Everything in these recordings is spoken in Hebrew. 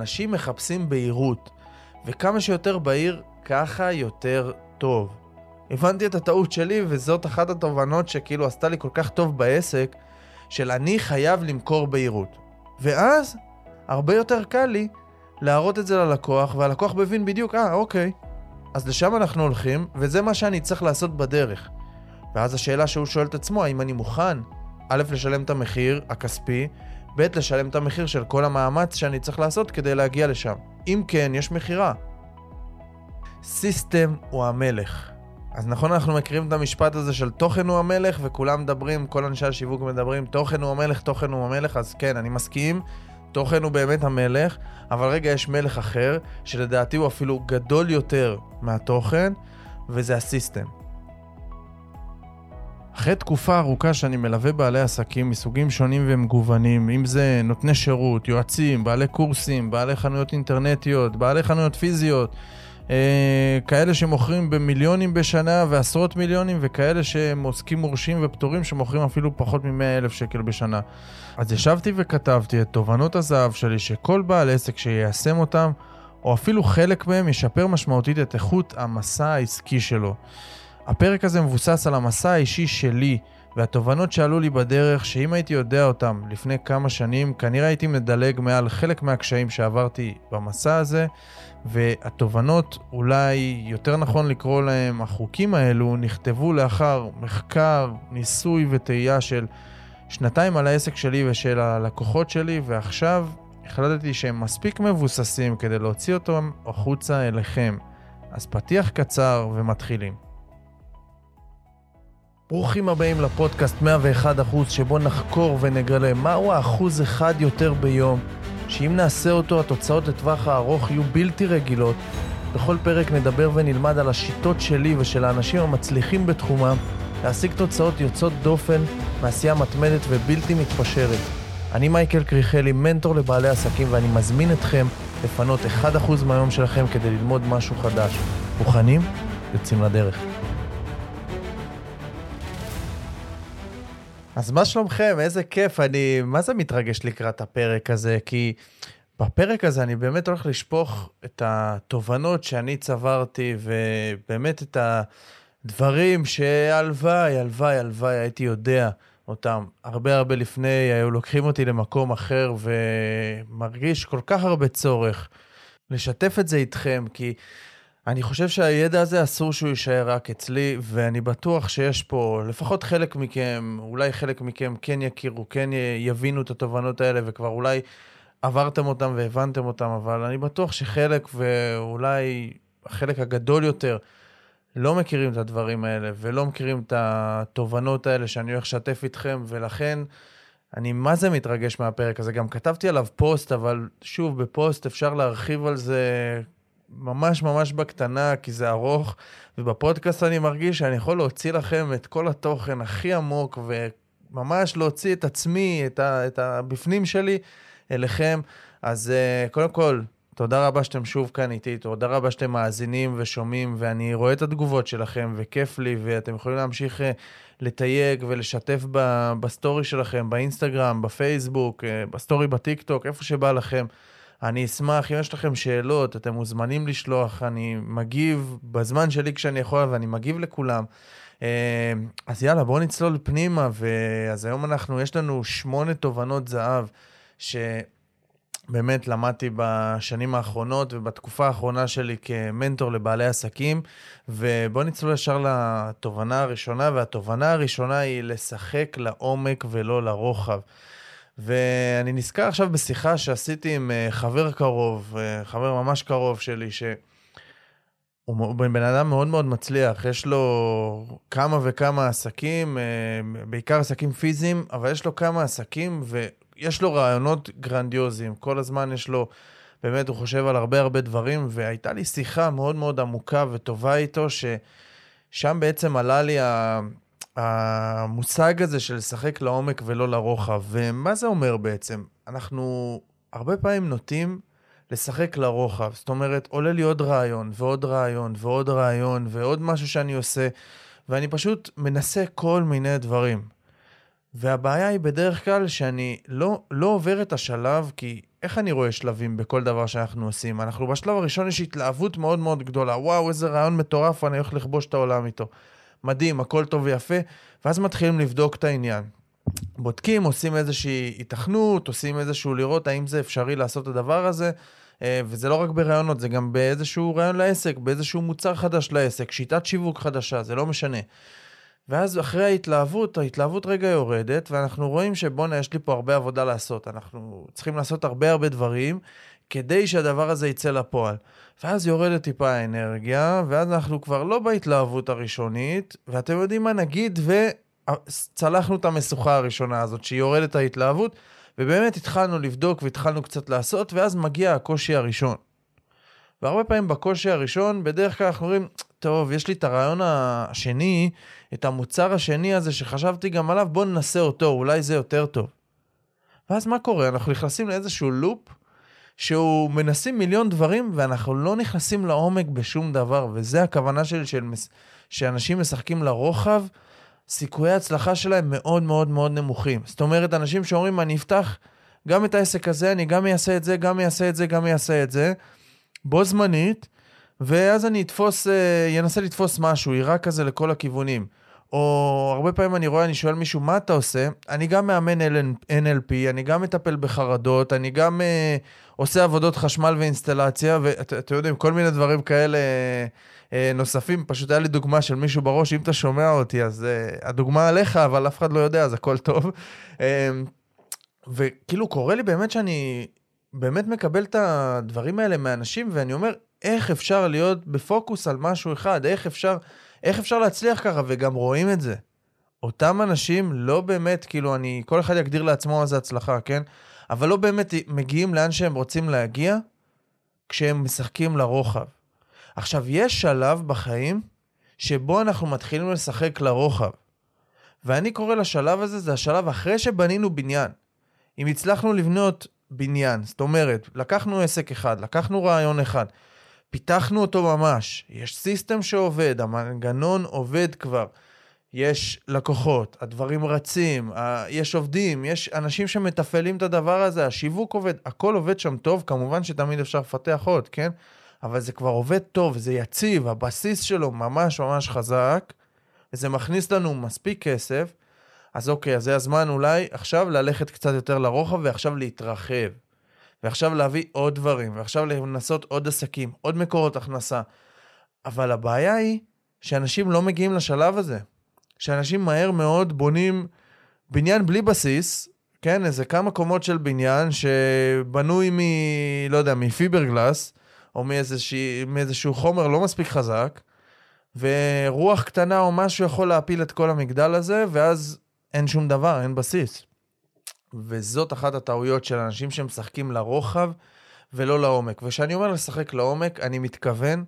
אנשים מחפשים בהירות, וכמה שיותר בהיר, ככה יותר טוב. הבנתי את הטעות שלי, וזאת אחת התובנות שכאילו עשתה לי כל כך טוב בעסק, של אני חייב למכור בהירות. ואז, הרבה יותר קל לי להראות את זה ללקוח, והלקוח מבין בדיוק, אה, אוקיי. אז לשם אנחנו הולכים, וזה מה שאני צריך לעשות בדרך. ואז השאלה שהוא שואל את עצמו, האם אני מוכן, א', לשלם את המחיר הכספי, ב', לשלם את המחיר של כל המאמץ שאני צריך לעשות כדי להגיע לשם. אם כן, יש מכירה. סיסטם הוא המלך. אז נכון אנחנו מכירים את המשפט הזה של תוכן הוא המלך וכולם מדברים, כל אנשי השיווק מדברים תוכן הוא המלך, תוכן הוא המלך, אז כן, אני מסכים, תוכן הוא באמת המלך, אבל רגע יש מלך אחר, שלדעתי הוא אפילו גדול יותר מהתוכן, וזה הסיסטם. אחרי תקופה ארוכה שאני מלווה בעלי עסקים מסוגים שונים ומגוונים, אם זה נותני שירות, יועצים, בעלי קורסים, בעלי חנויות אינטרנטיות, בעלי חנויות פיזיות, אה, כאלה שמוכרים במיליונים בשנה ועשרות מיליונים, וכאלה שהם עוסקים מורשים ופטורים שמוכרים אפילו פחות מ-100 אלף שקל בשנה. אז ישבתי וכתבתי את תובנות הזהב שלי, שכל בעל עסק שיישם אותם, או אפילו חלק מהם, ישפר משמעותית את איכות המסע העסקי שלו. הפרק הזה מבוסס על המסע האישי שלי והתובנות שעלו לי בדרך, שאם הייתי יודע אותם לפני כמה שנים, כנראה הייתי מדלג מעל חלק מהקשיים שעברתי במסע הזה, והתובנות, אולי יותר נכון לקרוא להם, החוקים האלו, נכתבו לאחר מחקר, ניסוי וטעייה של שנתיים על העסק שלי ושל הלקוחות שלי, ועכשיו החלטתי שהם מספיק מבוססים כדי להוציא אותם החוצה אליכם. אז פתיח קצר ומתחילים. ברוכים הבאים לפודקאסט 101% שבו נחקור ונגלה מהו האחוז אחד יותר ביום, שאם נעשה אותו התוצאות לטווח הארוך יהיו בלתי רגילות. בכל פרק נדבר ונלמד על השיטות שלי ושל האנשים המצליחים בתחומם להשיג תוצאות יוצאות דופן מעשייה מתמדת ובלתי מתפשרת. אני מייקל קריכלי, מנטור לבעלי עסקים ואני מזמין אתכם לפנות 1% מהיום שלכם כדי ללמוד משהו חדש. מוכנים? יוצאים לדרך. אז מה שלומכם? איזה כיף, אני מה זה מתרגש לקראת הפרק הזה, כי בפרק הזה אני באמת הולך לשפוך את התובנות שאני צברתי, ובאמת את הדברים שהלוואי, הלוואי, הלוואי הייתי יודע אותם. הרבה הרבה לפני, היו לוקחים אותי למקום אחר, ומרגיש כל כך הרבה צורך לשתף את זה איתכם, כי... אני חושב שהידע הזה אסור שהוא יישאר רק אצלי, ואני בטוח שיש פה, לפחות חלק מכם, אולי חלק מכם כן יכירו, כן יבינו את התובנות האלה, וכבר אולי עברתם אותם והבנתם אותם, אבל אני בטוח שחלק, ואולי החלק הגדול יותר, לא מכירים את הדברים האלה, ולא מכירים את התובנות האלה שאני הולך לשתף איתכם, ולכן אני מה זה מתרגש מהפרק הזה. גם כתבתי עליו פוסט, אבל שוב, בפוסט אפשר להרחיב על זה ממש ממש בקטנה, כי זה ארוך, ובפודקאסט אני מרגיש שאני יכול להוציא לכם את כל התוכן הכי עמוק, וממש להוציא את עצמי, את, ה, את הבפנים שלי אליכם. אז אה, קודם כל, תודה רבה שאתם שוב כאן איתי, תודה רבה שאתם מאזינים ושומעים, ואני רואה את התגובות שלכם, וכיף לי, ואתם יכולים להמשיך אה, לתייג ולשתף ב, בסטורי שלכם, באינסטגרם, בפייסבוק, אה, בסטורי בטיקטוק, איפה שבא לכם. אני אשמח, אם יש לכם שאלות, אתם מוזמנים לשלוח, אני מגיב בזמן שלי כשאני יכול, ואני מגיב לכולם. אה, אז יאללה, בואו נצלול פנימה, ואז היום אנחנו, יש לנו שמונה תובנות זהב, שבאמת למדתי בשנים האחרונות ובתקופה האחרונה שלי כמנטור לבעלי עסקים, ובואו נצלול ישר לתובנה הראשונה, והתובנה הראשונה היא לשחק לעומק ולא לרוחב. ואני נזכר עכשיו בשיחה שעשיתי עם אה, חבר קרוב, אה, חבר ממש קרוב שלי, שהוא בן אדם מאוד מאוד מצליח, יש לו כמה וכמה עסקים, אה, בעיקר עסקים פיזיים, אבל יש לו כמה עסקים ויש לו רעיונות גרנדיוזיים. כל הזמן יש לו, באמת, הוא חושב על הרבה הרבה דברים, והייתה לי שיחה מאוד מאוד עמוקה וטובה איתו, ששם בעצם עלה לי ה... המושג הזה של לשחק לעומק ולא לרוחב, ומה זה אומר בעצם? אנחנו הרבה פעמים נוטים לשחק לרוחב. זאת אומרת, עולה לי עוד רעיון, ועוד רעיון, ועוד רעיון, ועוד משהו שאני עושה, ואני פשוט מנסה כל מיני דברים. והבעיה היא בדרך כלל שאני לא, לא עובר את השלב, כי איך אני רואה שלבים בכל דבר שאנחנו עושים? אנחנו בשלב הראשון יש התלהבות מאוד מאוד גדולה. וואו, איזה רעיון מטורף, אני הולך לכבוש את העולם איתו. מדהים, הכל טוב ויפה, ואז מתחילים לבדוק את העניין. בודקים, עושים איזושהי התכנות, עושים איזשהו לראות האם זה אפשרי לעשות את הדבר הזה, אה, וזה לא רק ברעיונות, זה גם באיזשהו רעיון לעסק, באיזשהו מוצר חדש לעסק, שיטת שיווק חדשה, זה לא משנה. ואז אחרי ההתלהבות, ההתלהבות רגע יורדת, ואנחנו רואים שבואנה, יש לי פה הרבה עבודה לעשות. אנחנו צריכים לעשות הרבה הרבה דברים כדי שהדבר הזה יצא לפועל. ואז יורדת טיפה האנרגיה, ואז אנחנו כבר לא בהתלהבות הראשונית, ואתם יודעים מה, נגיד וצלחנו את המשוכה הראשונה הזאת, שיורדת ההתלהבות, ובאמת התחלנו לבדוק והתחלנו קצת לעשות, ואז מגיע הקושי הראשון. והרבה פעמים בקושי הראשון, בדרך כלל אנחנו אומרים, טוב, יש לי את הרעיון השני, את המוצר השני הזה שחשבתי גם עליו, בוא ננסה אותו, אולי זה יותר טוב. ואז מה קורה? אנחנו נכנסים לאיזשהו לופ שהוא מנסים מיליון דברים ואנחנו לא נכנסים לעומק בשום דבר, וזה הכוונה שלי של שאנשים משחקים לרוחב, סיכויי ההצלחה שלהם מאוד מאוד מאוד נמוכים. זאת אומרת, אנשים שאומרים, אני אפתח גם את העסק הזה, אני גם אעשה את זה, גם אעשה את זה, גם אעשה את זה, בו זמנית, ואז אני אתפוס, אנסה אה, לתפוס משהו, יירה כזה לכל הכיוונים. או הרבה פעמים אני רואה, אני שואל מישהו, מה אתה עושה? אני גם מאמן NLP, אני גם מטפל בחרדות, אני גם uh, עושה עבודות חשמל ואינסטלציה, ואתם יודעים, כל מיני דברים כאלה uh, נוספים. פשוט היה לי דוגמה של מישהו בראש, אם אתה שומע אותי, אז uh, הדוגמה עליך, אבל אף אחד לא יודע, אז הכל טוב. Uh, וכאילו, קורה לי באמת שאני באמת מקבל את הדברים האלה מאנשים, ואני אומר, איך אפשר להיות בפוקוס על משהו אחד? איך אפשר... איך אפשר להצליח ככה? וגם רואים את זה. אותם אנשים לא באמת, כאילו, אני, כל אחד יגדיר לעצמו מה זה הצלחה, כן? אבל לא באמת מגיעים לאן שהם רוצים להגיע כשהם משחקים לרוחב. עכשיו, יש שלב בחיים שבו אנחנו מתחילים לשחק לרוחב. ואני קורא לשלב הזה, זה השלב אחרי שבנינו בניין. אם הצלחנו לבנות בניין, זאת אומרת, לקחנו עסק אחד, לקחנו רעיון אחד, פיתחנו אותו ממש, יש סיסטם שעובד, המנגנון עובד כבר, יש לקוחות, הדברים רצים, יש עובדים, יש אנשים שמתפעלים את הדבר הזה, השיווק עובד, הכל עובד שם טוב, כמובן שתמיד אפשר לפתח עוד, כן? אבל זה כבר עובד טוב, זה יציב, הבסיס שלו ממש ממש חזק, וזה מכניס לנו מספיק כסף, אז אוקיי, אז זה הזמן אולי עכשיו ללכת קצת יותר לרוחב ועכשיו להתרחב. ועכשיו להביא עוד דברים, ועכשיו לנסות עוד עסקים, עוד מקורות הכנסה. אבל הבעיה היא שאנשים לא מגיעים לשלב הזה. שאנשים מהר מאוד בונים בניין בלי בסיס, כן, איזה כמה קומות של בניין שבנוי מ... לא יודע, מפיברגלס, או מאיזשה, מאיזשהו חומר לא מספיק חזק, ורוח קטנה או משהו יכול להפיל את כל המגדל הזה, ואז אין שום דבר, אין בסיס. וזאת אחת הטעויות של אנשים שמשחקים לרוחב ולא לעומק. וכשאני אומר לשחק לעומק, אני מתכוון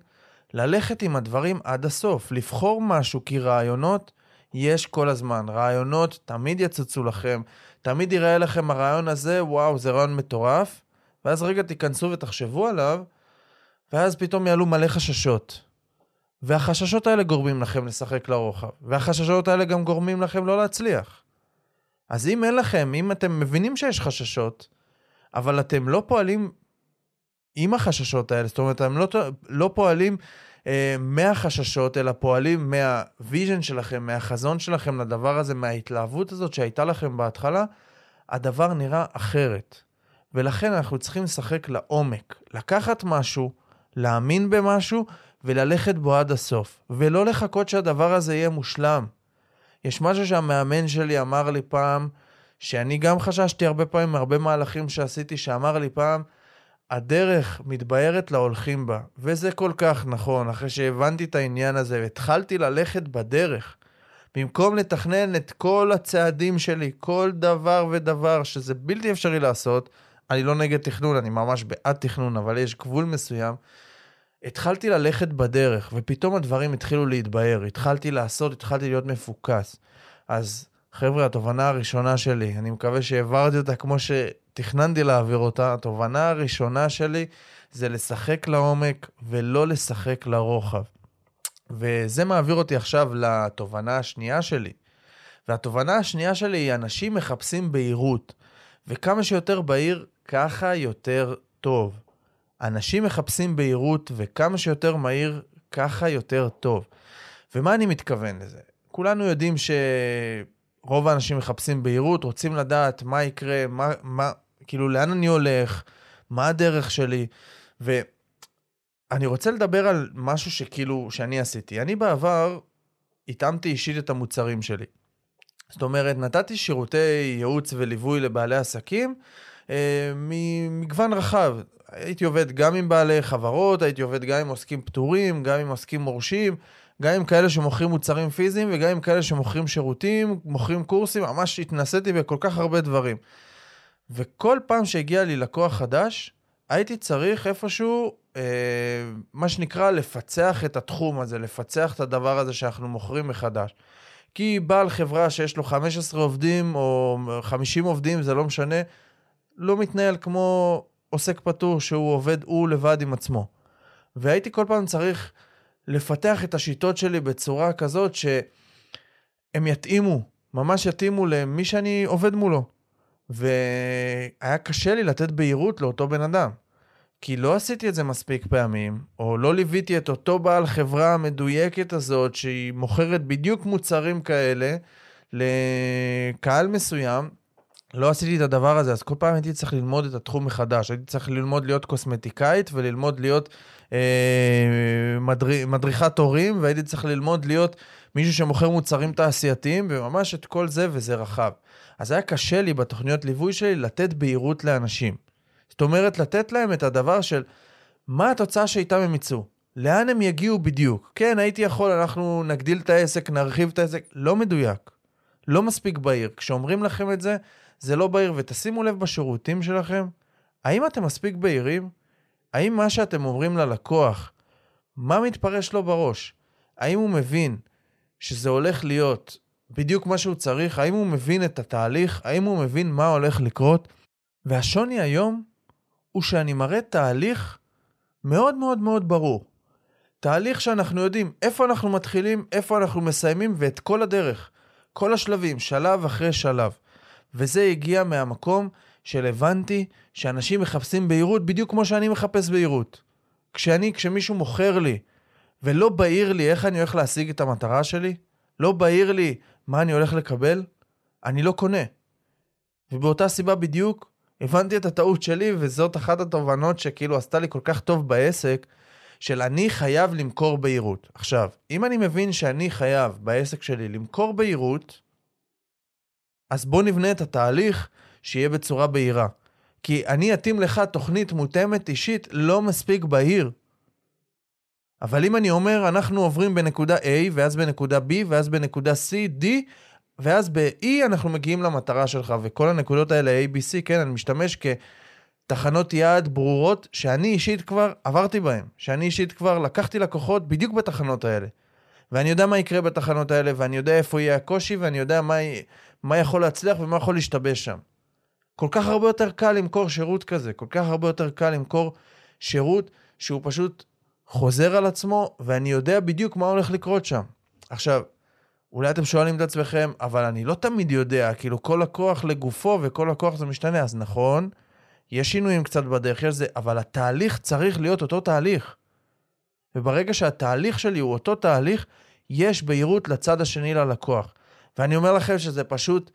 ללכת עם הדברים עד הסוף, לבחור משהו, כי רעיונות יש כל הזמן. רעיונות תמיד יצוצו לכם, תמיד יראה לכם הרעיון הזה, וואו, זה רעיון מטורף, ואז רגע תיכנסו ותחשבו עליו, ואז פתאום יעלו מלא חששות. והחששות האלה גורמים לכם לשחק לרוחב, והחששות האלה גם גורמים לכם לא להצליח. אז אם אין לכם, אם אתם מבינים שיש חששות, אבל אתם לא פועלים עם החששות האלה, זאת אומרת, אתם לא, לא פועלים אה, מהחששות, אלא פועלים מהוויז'ן שלכם, מהחזון שלכם לדבר הזה, מההתלהבות הזאת שהייתה לכם בהתחלה, הדבר נראה אחרת. ולכן אנחנו צריכים לשחק לעומק, לקחת משהו, להאמין במשהו וללכת בו עד הסוף, ולא לחכות שהדבר הזה יהיה מושלם. יש משהו שהמאמן שלי אמר לי פעם, שאני גם חששתי הרבה פעמים מהרבה מהלכים שעשיתי, שאמר לי פעם, הדרך מתבהרת להולכים בה. וזה כל כך נכון, אחרי שהבנתי את העניין הזה והתחלתי ללכת בדרך. במקום לתכנן את כל הצעדים שלי, כל דבר ודבר שזה בלתי אפשרי לעשות, אני לא נגד תכנון, אני ממש בעד תכנון, אבל יש גבול מסוים. התחלתי ללכת בדרך, ופתאום הדברים התחילו להתבהר. התחלתי לעשות, התחלתי להיות מפוקס. אז חבר'ה, התובנה הראשונה שלי, אני מקווה שהעברתי אותה כמו שתכננתי להעביר אותה. התובנה הראשונה שלי זה לשחק לעומק ולא לשחק לרוחב. וזה מעביר אותי עכשיו לתובנה השנייה שלי. והתובנה השנייה שלי היא, אנשים מחפשים בהירות, וכמה שיותר בהיר, ככה יותר טוב. אנשים מחפשים בהירות, וכמה שיותר מהיר, ככה יותר טוב. ומה אני מתכוון לזה? כולנו יודעים שרוב האנשים מחפשים בהירות, רוצים לדעת מה יקרה, מה, מה, כאילו, לאן אני הולך, מה הדרך שלי, ואני רוצה לדבר על משהו שכאילו, שאני עשיתי. אני בעבר התאמתי אישית את המוצרים שלי. זאת אומרת, נתתי שירותי ייעוץ וליווי לבעלי עסקים אה, ממגוון רחב. הייתי עובד גם עם בעלי חברות, הייתי עובד גם עם עוסקים פטורים, גם עם עוסקים מורשים, גם עם כאלה שמוכרים מוצרים פיזיים וגם עם כאלה שמוכרים שירותים, מוכרים קורסים, ממש התנסיתי בכל כך הרבה דברים. וכל פעם שהגיע לי לקוח חדש, הייתי צריך איפשהו, אה, מה שנקרא, לפצח את התחום הזה, לפצח את הדבר הזה שאנחנו מוכרים מחדש. כי בעל חברה שיש לו 15 עובדים או 50 עובדים, זה לא משנה, לא מתנהל כמו עוסק פטור שהוא עובד הוא לבד עם עצמו. והייתי כל פעם צריך לפתח את השיטות שלי בצורה כזאת שהם יתאימו, ממש יתאימו למי שאני עובד מולו. והיה קשה לי לתת בהירות לאותו בן אדם. כי לא עשיתי את זה מספיק פעמים, או לא ליוויתי את אותו בעל חברה המדויקת הזאת, שהיא מוכרת בדיוק מוצרים כאלה לקהל מסוים, לא עשיתי את הדבר הזה, אז כל פעם הייתי צריך ללמוד את התחום מחדש. הייתי צריך ללמוד להיות קוסמטיקאית וללמוד להיות אה, מדריך, מדריכת הורים, והייתי צריך ללמוד להיות מישהו שמוכר מוצרים תעשייתיים, וממש את כל זה, וזה רחב. אז היה קשה לי בתוכניות ליווי שלי לתת בהירות לאנשים. זאת אומרת, לתת להם את הדבר של מה התוצאה שאיתם הם יצאו. לאן הם יגיעו בדיוק? כן, הייתי יכול, אנחנו נגדיל את העסק, נרחיב את העסק. לא מדויק. לא מספיק בהיר. כשאומרים לכם את זה, זה לא בהיר. ותשימו לב בשירותים שלכם, האם אתם מספיק בהירים? האם מה שאתם אומרים ללקוח, מה מתפרש לו בראש? האם הוא מבין שזה הולך להיות בדיוק מה שהוא צריך? האם הוא מבין את התהליך? האם הוא מבין מה הולך לקרות? והשוני היום הוא שאני מראה תהליך מאוד מאוד מאוד ברור. תהליך שאנחנו יודעים איפה אנחנו מתחילים, איפה אנחנו מסיימים ואת כל הדרך. כל השלבים, שלב אחרי שלב. וזה הגיע מהמקום של הבנתי שאנשים מחפשים בהירות בדיוק כמו שאני מחפש בהירות. כשאני, כשמישהו מוכר לי ולא בהיר לי איך אני הולך להשיג את המטרה שלי, לא בהיר לי מה אני הולך לקבל, אני לא קונה. ובאותה סיבה בדיוק הבנתי את הטעות שלי, וזאת אחת התובנות שכאילו עשתה לי כל כך טוב בעסק, של אני חייב למכור בהירות. עכשיו, אם אני מבין שאני חייב בעסק שלי למכור בהירות, אז בוא נבנה את התהליך שיהיה בצורה בהירה. כי אני אתאים לך תוכנית מותאמת אישית לא מספיק בהיר. אבל אם אני אומר, אנחנו עוברים בנקודה A, ואז בנקודה B, ואז בנקודה C, D, ואז ב-E אנחנו מגיעים למטרה שלך, וכל הנקודות האלה, A, B, C, כן, אני משתמש כתחנות יעד ברורות, שאני אישית כבר עברתי בהן, שאני אישית כבר לקחתי לקוחות בדיוק בתחנות האלה. ואני יודע מה יקרה בתחנות האלה, ואני יודע איפה יהיה הקושי, ואני יודע מה, מה יכול להצליח ומה יכול להשתבש שם. כל כך הרבה יותר קל למכור שירות כזה, כל כך הרבה יותר קל למכור שירות שהוא פשוט חוזר על עצמו, ואני יודע בדיוק מה הולך לקרות שם. עכשיו, אולי אתם שואלים את עצמכם, אבל אני לא תמיד יודע, כאילו כל לקוח לגופו וכל לקוח זה משתנה, אז נכון, יש שינויים קצת בדרך, יש זה, אבל התהליך צריך להיות אותו תהליך. וברגע שהתהליך שלי הוא אותו תהליך, יש בהירות לצד השני ללקוח. ואני אומר לכם שזה פשוט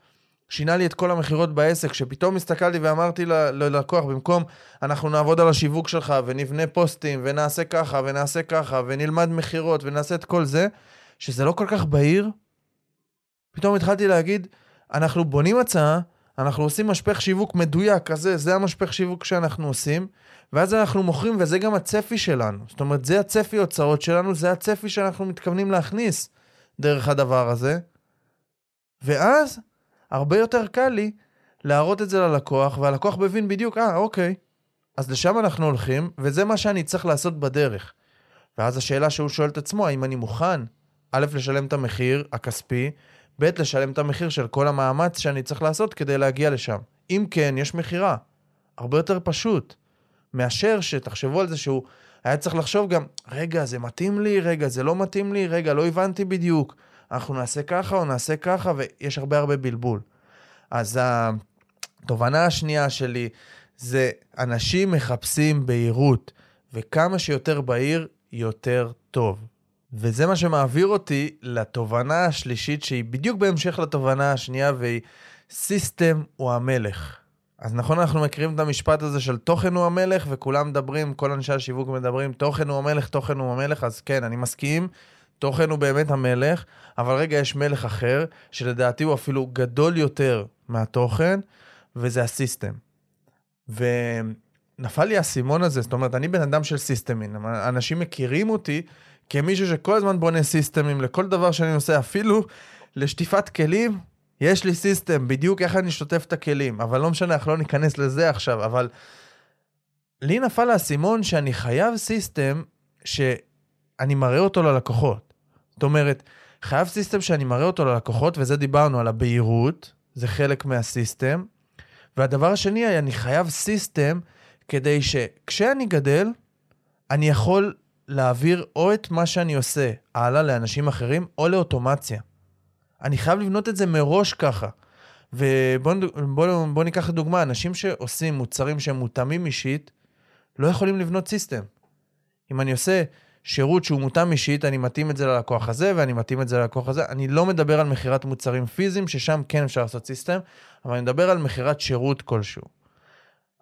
שינה לי את כל המכירות בעסק, שפתאום הסתכלתי ואמרתי ללקוח, במקום אנחנו נעבוד על השיווק שלך ונבנה פוסטים ונעשה ככה ונעשה ככה ונלמד מכירות ונעשה את כל זה, שזה לא כל כך בהיר, פתאום התחלתי להגיד, אנחנו בונים הצעה, אנחנו עושים משפך שיווק מדויק כזה, זה המשפך שיווק שאנחנו עושים, ואז אנחנו מוכרים, וזה גם הצפי שלנו. זאת אומרת, זה הצפי הוצאות שלנו, זה הצפי שאנחנו מתכוונים להכניס דרך הדבר הזה. ואז, הרבה יותר קל לי להראות את זה ללקוח, והלקוח מבין בדיוק, אה, אוקיי, אז לשם אנחנו הולכים, וזה מה שאני צריך לעשות בדרך. ואז השאלה שהוא שואל את עצמו, האם אני מוכן, א', לשלם את המחיר הכספי, ב', לשלם את המחיר של כל המאמץ שאני צריך לעשות כדי להגיע לשם. אם כן, יש מכירה. הרבה יותר פשוט. מאשר שתחשבו על זה שהוא היה צריך לחשוב גם, רגע, זה מתאים לי, רגע, זה לא מתאים לי, רגע, לא הבנתי בדיוק. אנחנו נעשה ככה או נעשה ככה, ויש הרבה הרבה בלבול. אז התובנה השנייה שלי זה אנשים מחפשים בהירות, וכמה שיותר בהיר, יותר טוב. וזה מה שמעביר אותי לתובנה השלישית, שהיא בדיוק בהמשך לתובנה השנייה, והיא סיסטם הוא המלך. אז נכון, אנחנו מכירים את המשפט הזה של תוכן הוא המלך, וכולם מדברים, כל אנשי השיווק מדברים, תוכן הוא המלך, תוכן הוא המלך, אז כן, אני מסכים, תוכן הוא באמת המלך, אבל רגע, יש מלך אחר, שלדעתי הוא אפילו גדול יותר מהתוכן, וזה הסיסטם. ונפל לי האסימון הזה, זאת אומרת, אני בן אדם של סיסטמים, אנשים מכירים אותי כמישהו שכל הזמן בונה סיסטמים לכל דבר שאני עושה, אפילו לשטיפת כלים, יש לי system, בדיוק איך אני שוטף את הכלים, אבל לא משנה, אנחנו לא ניכנס לזה עכשיו, אבל לי נפל האסימון שאני חייב system שאני מראה אותו ללקוחות. זאת אומרת, חייב system שאני מראה אותו ללקוחות, וזה דיברנו על הבהירות, זה חלק מה system. והדבר השני, אני חייב system כדי שכשאני גדל, אני יכול להעביר או את מה שאני עושה הלאה לאנשים אחרים, או לאוטומציה. אני חייב לבנות את זה מראש ככה. ובואו בוא, בוא ניקח לדוגמה, אנשים שעושים מוצרים שהם מותאמים אישית, לא יכולים לבנות system. אם אני עושה שירות שהוא מותאם אישית, אני מתאים את זה ללקוח הזה ואני מתאים את זה ללקוח הזה. אני לא מדבר על מכירת מוצרים פיזיים, ששם כן אפשר לעשות system, אבל אני מדבר על מכירת שירות כלשהו.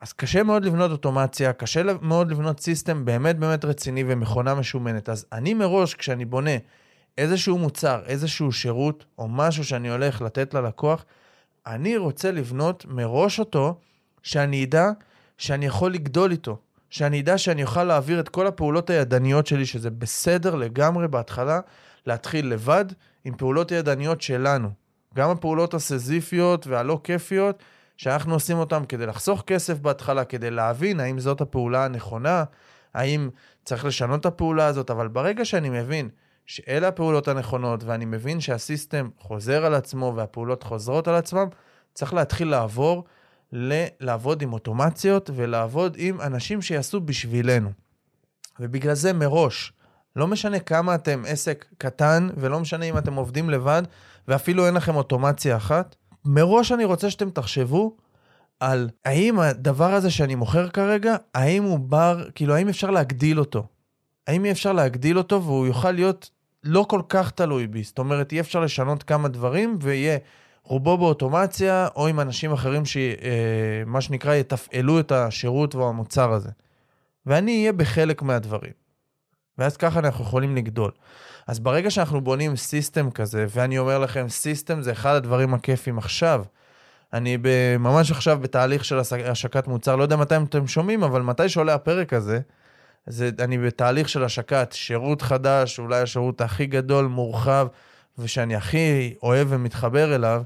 אז קשה מאוד לבנות אוטומציה, קשה מאוד לבנות סיסטם באמת באמת רציני ומכונה משומנת. אז אני מראש, כשאני בונה איזשהו מוצר, איזשהו שירות, או משהו שאני הולך לתת ללקוח, אני רוצה לבנות מראש אותו, שאני אדע שאני יכול לגדול איתו. שאני אדע שאני אוכל להעביר את כל הפעולות הידניות שלי, שזה בסדר לגמרי בהתחלה, להתחיל לבד עם פעולות ידניות שלנו. גם הפעולות הסזיפיות והלא כיפיות, שאנחנו עושים אותן כדי לחסוך כסף בהתחלה, כדי להבין האם זאת הפעולה הנכונה, האם צריך לשנות את הפעולה הזאת, אבל ברגע שאני מבין שאלה הפעולות הנכונות, ואני מבין שהסיסטם חוזר על עצמו והפעולות חוזרות על עצמם, צריך להתחיל לעבור לעבוד עם אוטומציות ולעבוד עם אנשים שיעשו בשבילנו. ובגלל זה מראש, לא משנה כמה אתם עסק קטן, ולא משנה אם אתם עובדים לבד, ואפילו אין לכם אוטומציה אחת, מראש אני רוצה שאתם תחשבו על האם הדבר הזה שאני מוכר כרגע, האם הוא בר, כאילו, האם אפשר להגדיל אותו? האם יהיה אפשר להגדיל אותו והוא יוכל להיות לא כל כך תלוי בי? זאת אומרת, יהיה אפשר לשנות כמה דברים ויהיה רובו באוטומציה, או עם אנשים אחרים שמה שנקרא יתפעלו את השירות והמוצר הזה. ואני אהיה בחלק מהדברים. ואז ככה אנחנו יכולים לגדול. אז ברגע שאנחנו בונים system כזה, ואני אומר לכם, system זה אחד הדברים הכיפים עכשיו. אני ממש עכשיו בתהליך של השקת מוצר, לא יודע מתי אתם שומעים, אבל מתי שעולה הפרק הזה, זה, אני בתהליך של השקת שירות חדש, אולי השירות הכי גדול, מורחב, ושאני הכי אוהב ומתחבר אליו.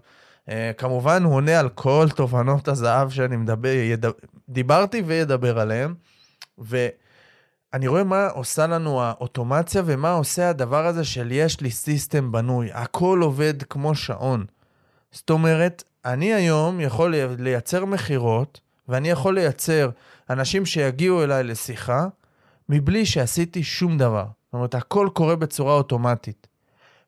אה, כמובן, הוא עונה על כל תובנות הזהב שאני מדבר, יד... דיברתי וידבר עליהן. ואני רואה מה עושה לנו האוטומציה ומה עושה הדבר הזה של יש לי סיסטם בנוי. הכל עובד כמו שעון. זאת אומרת, אני היום יכול לייצר מכירות, ואני יכול לייצר אנשים שיגיעו אליי לשיחה, מבלי שעשיתי שום דבר. זאת אומרת, הכל קורה בצורה אוטומטית.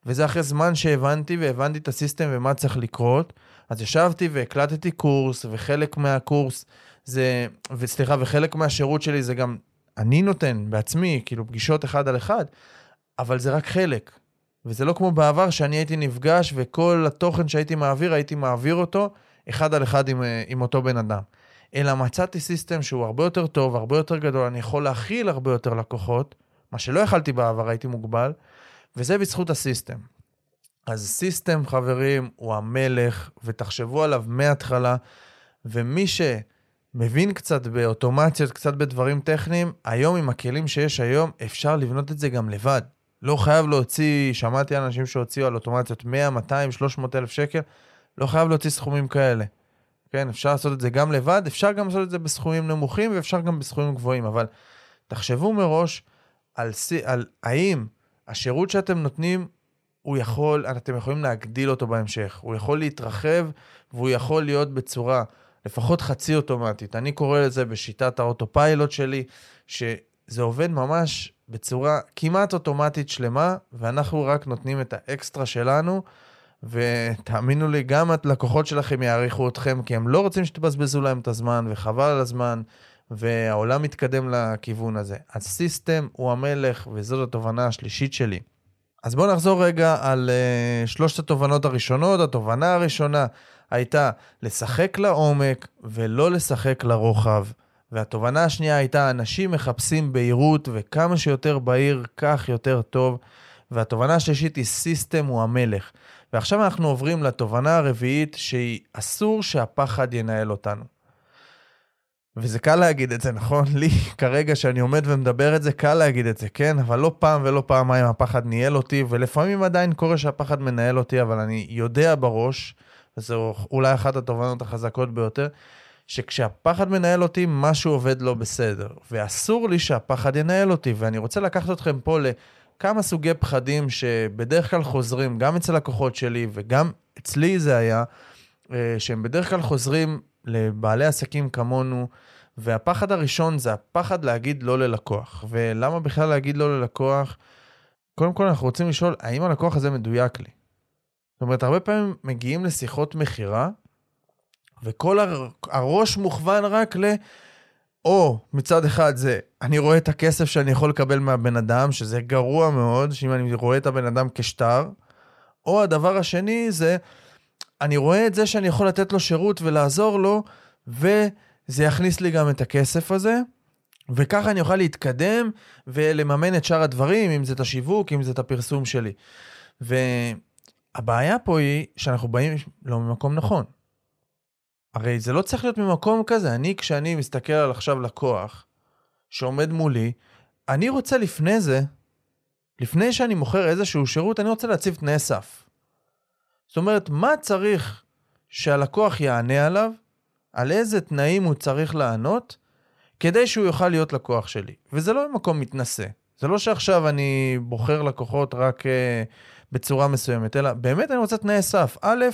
וזה אחרי זמן שהבנתי והבנתי את הסיסטם ומה צריך לקרות. אז ישבתי והקלטתי קורס, וחלק מהקורס זה, וסליחה, וחלק מהשירות שלי זה גם אני נותן בעצמי, כאילו פגישות אחד על אחד, אבל זה רק חלק. וזה לא כמו בעבר שאני הייתי נפגש וכל התוכן שהייתי מעביר, הייתי מעביר אותו אחד על אחד עם, עם אותו בן אדם. אלא מצאתי סיסטם שהוא הרבה יותר טוב, הרבה יותר גדול, אני יכול להכיל הרבה יותר לקוחות, מה שלא יכלתי בעבר, הייתי מוגבל, וזה בזכות הסיסטם. אז סיסטם, חברים, הוא המלך, ותחשבו עליו מההתחלה, ומי שמבין קצת באוטומציות, קצת בדברים טכניים, היום עם הכלים שיש היום, אפשר לבנות את זה גם לבד. לא חייב להוציא, שמעתי אנשים שהוציאו על אוטומציות 100, 200, 300 אלף שקל, לא חייב להוציא סכומים כאלה. כן, אפשר לעשות את זה גם לבד, אפשר גם לעשות את זה בסכומים נמוכים ואפשר גם בסכומים גבוהים, אבל תחשבו מראש על, על האם השירות שאתם נותנים, הוא יכול, אתם יכולים להגדיל אותו בהמשך. הוא יכול להתרחב והוא יכול להיות בצורה לפחות חצי אוטומטית. אני קורא לזה בשיטת ה autopilot שלי, שזה זה עובד ממש בצורה כמעט אוטומטית שלמה, ואנחנו רק נותנים את האקסטרה שלנו, ותאמינו לי, גם הלקוחות שלכם יעריכו אתכם, כי הם לא רוצים שתבזבזו להם את הזמן, וחבל על הזמן, והעולם מתקדם לכיוון הזה. הסיסטם הוא המלך, וזאת התובנה השלישית שלי. אז בואו נחזור רגע על uh, שלושת התובנות הראשונות. התובנה הראשונה הייתה לשחק לעומק ולא לשחק לרוחב. והתובנה השנייה הייתה, אנשים מחפשים בהירות, וכמה שיותר בהיר, כך יותר טוב. והתובנה השלישית היא, סיסטם הוא המלך. ועכשיו אנחנו עוברים לתובנה הרביעית, שהיא אסור שהפחד ינהל אותנו. וזה קל להגיד את זה, נכון? לי, כרגע, שאני עומד ומדבר את זה, קל להגיד את זה, כן? אבל לא פעם ולא פעמיים הפחד ניהל אותי, ולפעמים עדיין קורה שהפחד מנהל אותי, אבל אני יודע בראש, וזו אולי אחת התובנות החזקות ביותר, שכשהפחד מנהל אותי, משהו עובד לא בסדר. ואסור לי שהפחד ינהל אותי, ואני רוצה לקחת אתכם פה לכמה סוגי פחדים שבדרך כלל חוזרים, גם אצל לקוחות שלי וגם אצלי זה היה, אה, שהם בדרך כלל חוזרים לבעלי עסקים כמונו, והפחד הראשון זה הפחד להגיד לא ללקוח. ולמה בכלל להגיד לא ללקוח? קודם כל אנחנו רוצים לשאול, האם הלקוח הזה מדויק לי? זאת אומרת, הרבה פעמים מגיעים לשיחות מכירה, וכל הראש מוכוון רק ל... או מצד אחד זה, אני רואה את הכסף שאני יכול לקבל מהבן אדם, שזה גרוע מאוד, שאם אני רואה את הבן אדם כשטר, או הדבר השני זה, אני רואה את זה שאני יכול לתת לו שירות ולעזור לו, וזה יכניס לי גם את הכסף הזה, וככה אני אוכל להתקדם ולממן את שאר הדברים, אם זה את השיווק, אם זה את הפרסום שלי. והבעיה פה היא שאנחנו באים לא ממקום נכון. הרי זה לא צריך להיות ממקום כזה. אני, כשאני מסתכל על עכשיו לקוח שעומד מולי, אני רוצה לפני זה, לפני שאני מוכר איזשהו שירות, אני רוצה להציב תנאי סף. זאת אומרת, מה צריך שהלקוח יענה עליו, על איזה תנאים הוא צריך לענות, כדי שהוא יוכל להיות לקוח שלי. וזה לא במקום מתנשא. זה לא שעכשיו אני בוחר לקוחות רק uh, בצורה מסוימת, אלא באמת אני רוצה תנאי סף. א',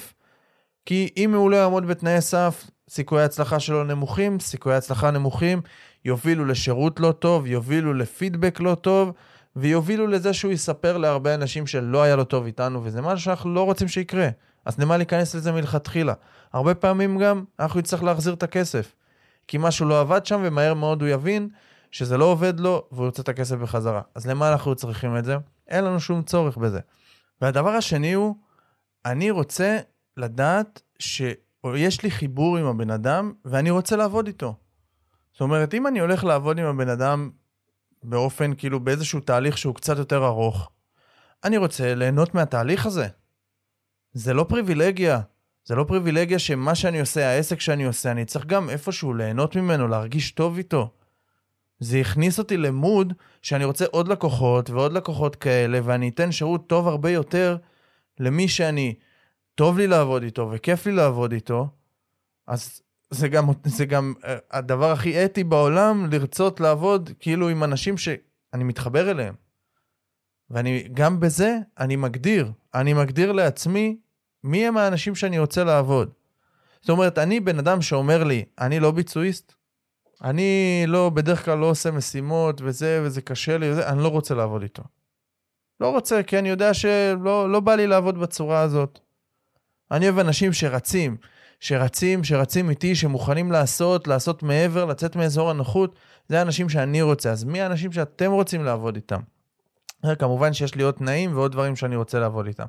כי אם הוא לא יעמוד בתנאי סף, סיכויי ההצלחה שלו נמוכים, סיכויי ההצלחה נמוכים יובילו לשירות לא טוב, יובילו לפידבק לא טוב, ויובילו לזה שהוא יספר להרבה אנשים שלא היה לו טוב איתנו, וזה משהו שאנחנו לא רוצים שיקרה. אז למה להיכנס לזה מלכתחילה? הרבה פעמים גם אנחנו נצטרך להחזיר את הכסף. כי משהו לא עבד שם, ומהר מאוד הוא יבין שזה לא עובד לו, והוא יוצא את הכסף בחזרה. אז למה אנחנו צריכים את זה? אין לנו שום צורך בזה. והדבר השני הוא, אני רוצה לדעת שיש לי חיבור עם הבן אדם, ואני רוצה לעבוד איתו. זאת אומרת, אם אני הולך לעבוד עם הבן אדם באופן, כאילו, באיזשהו תהליך שהוא קצת יותר ארוך. אני רוצה ליהנות מהתהליך הזה. זה לא פריבילגיה. זה לא פריבילגיה שמה שאני עושה, העסק שאני עושה, אני צריך גם איפשהו ליהנות ממנו, להרגיש טוב איתו. זה הכניס אותי למוד שאני רוצה עוד לקוחות ועוד לקוחות כאלה, ואני אתן שירות טוב הרבה יותר למי שאני, טוב לי לעבוד איתו וכיף לי לעבוד איתו, אז זה גם, זה גם אה, הדבר הכי אתי בעולם, לרצות לעבוד כאילו עם אנשים שאני מתחבר אליהם. ואני, גם בזה אני מגדיר, אני מגדיר לעצמי מי הם האנשים שאני רוצה לעבוד. זאת אומרת, אני בן אדם שאומר לי, אני לא ביצועיסט, אני לא, בדרך כלל לא עושה משימות וזה, וזה קשה לי, וזה, אני לא רוצה לעבוד איתו. לא רוצה, כי אני יודע שלא לא בא לי לעבוד בצורה הזאת. אני אוהב אנשים שרצים, שרצים, שרצים איתי, שמוכנים לעשות, לעשות מעבר, לצאת מאזור הנוחות, זה האנשים שאני רוצה. אז מי האנשים שאתם רוצים לעבוד איתם? כמובן שיש לי עוד תנאים ועוד דברים שאני רוצה לעבוד איתם.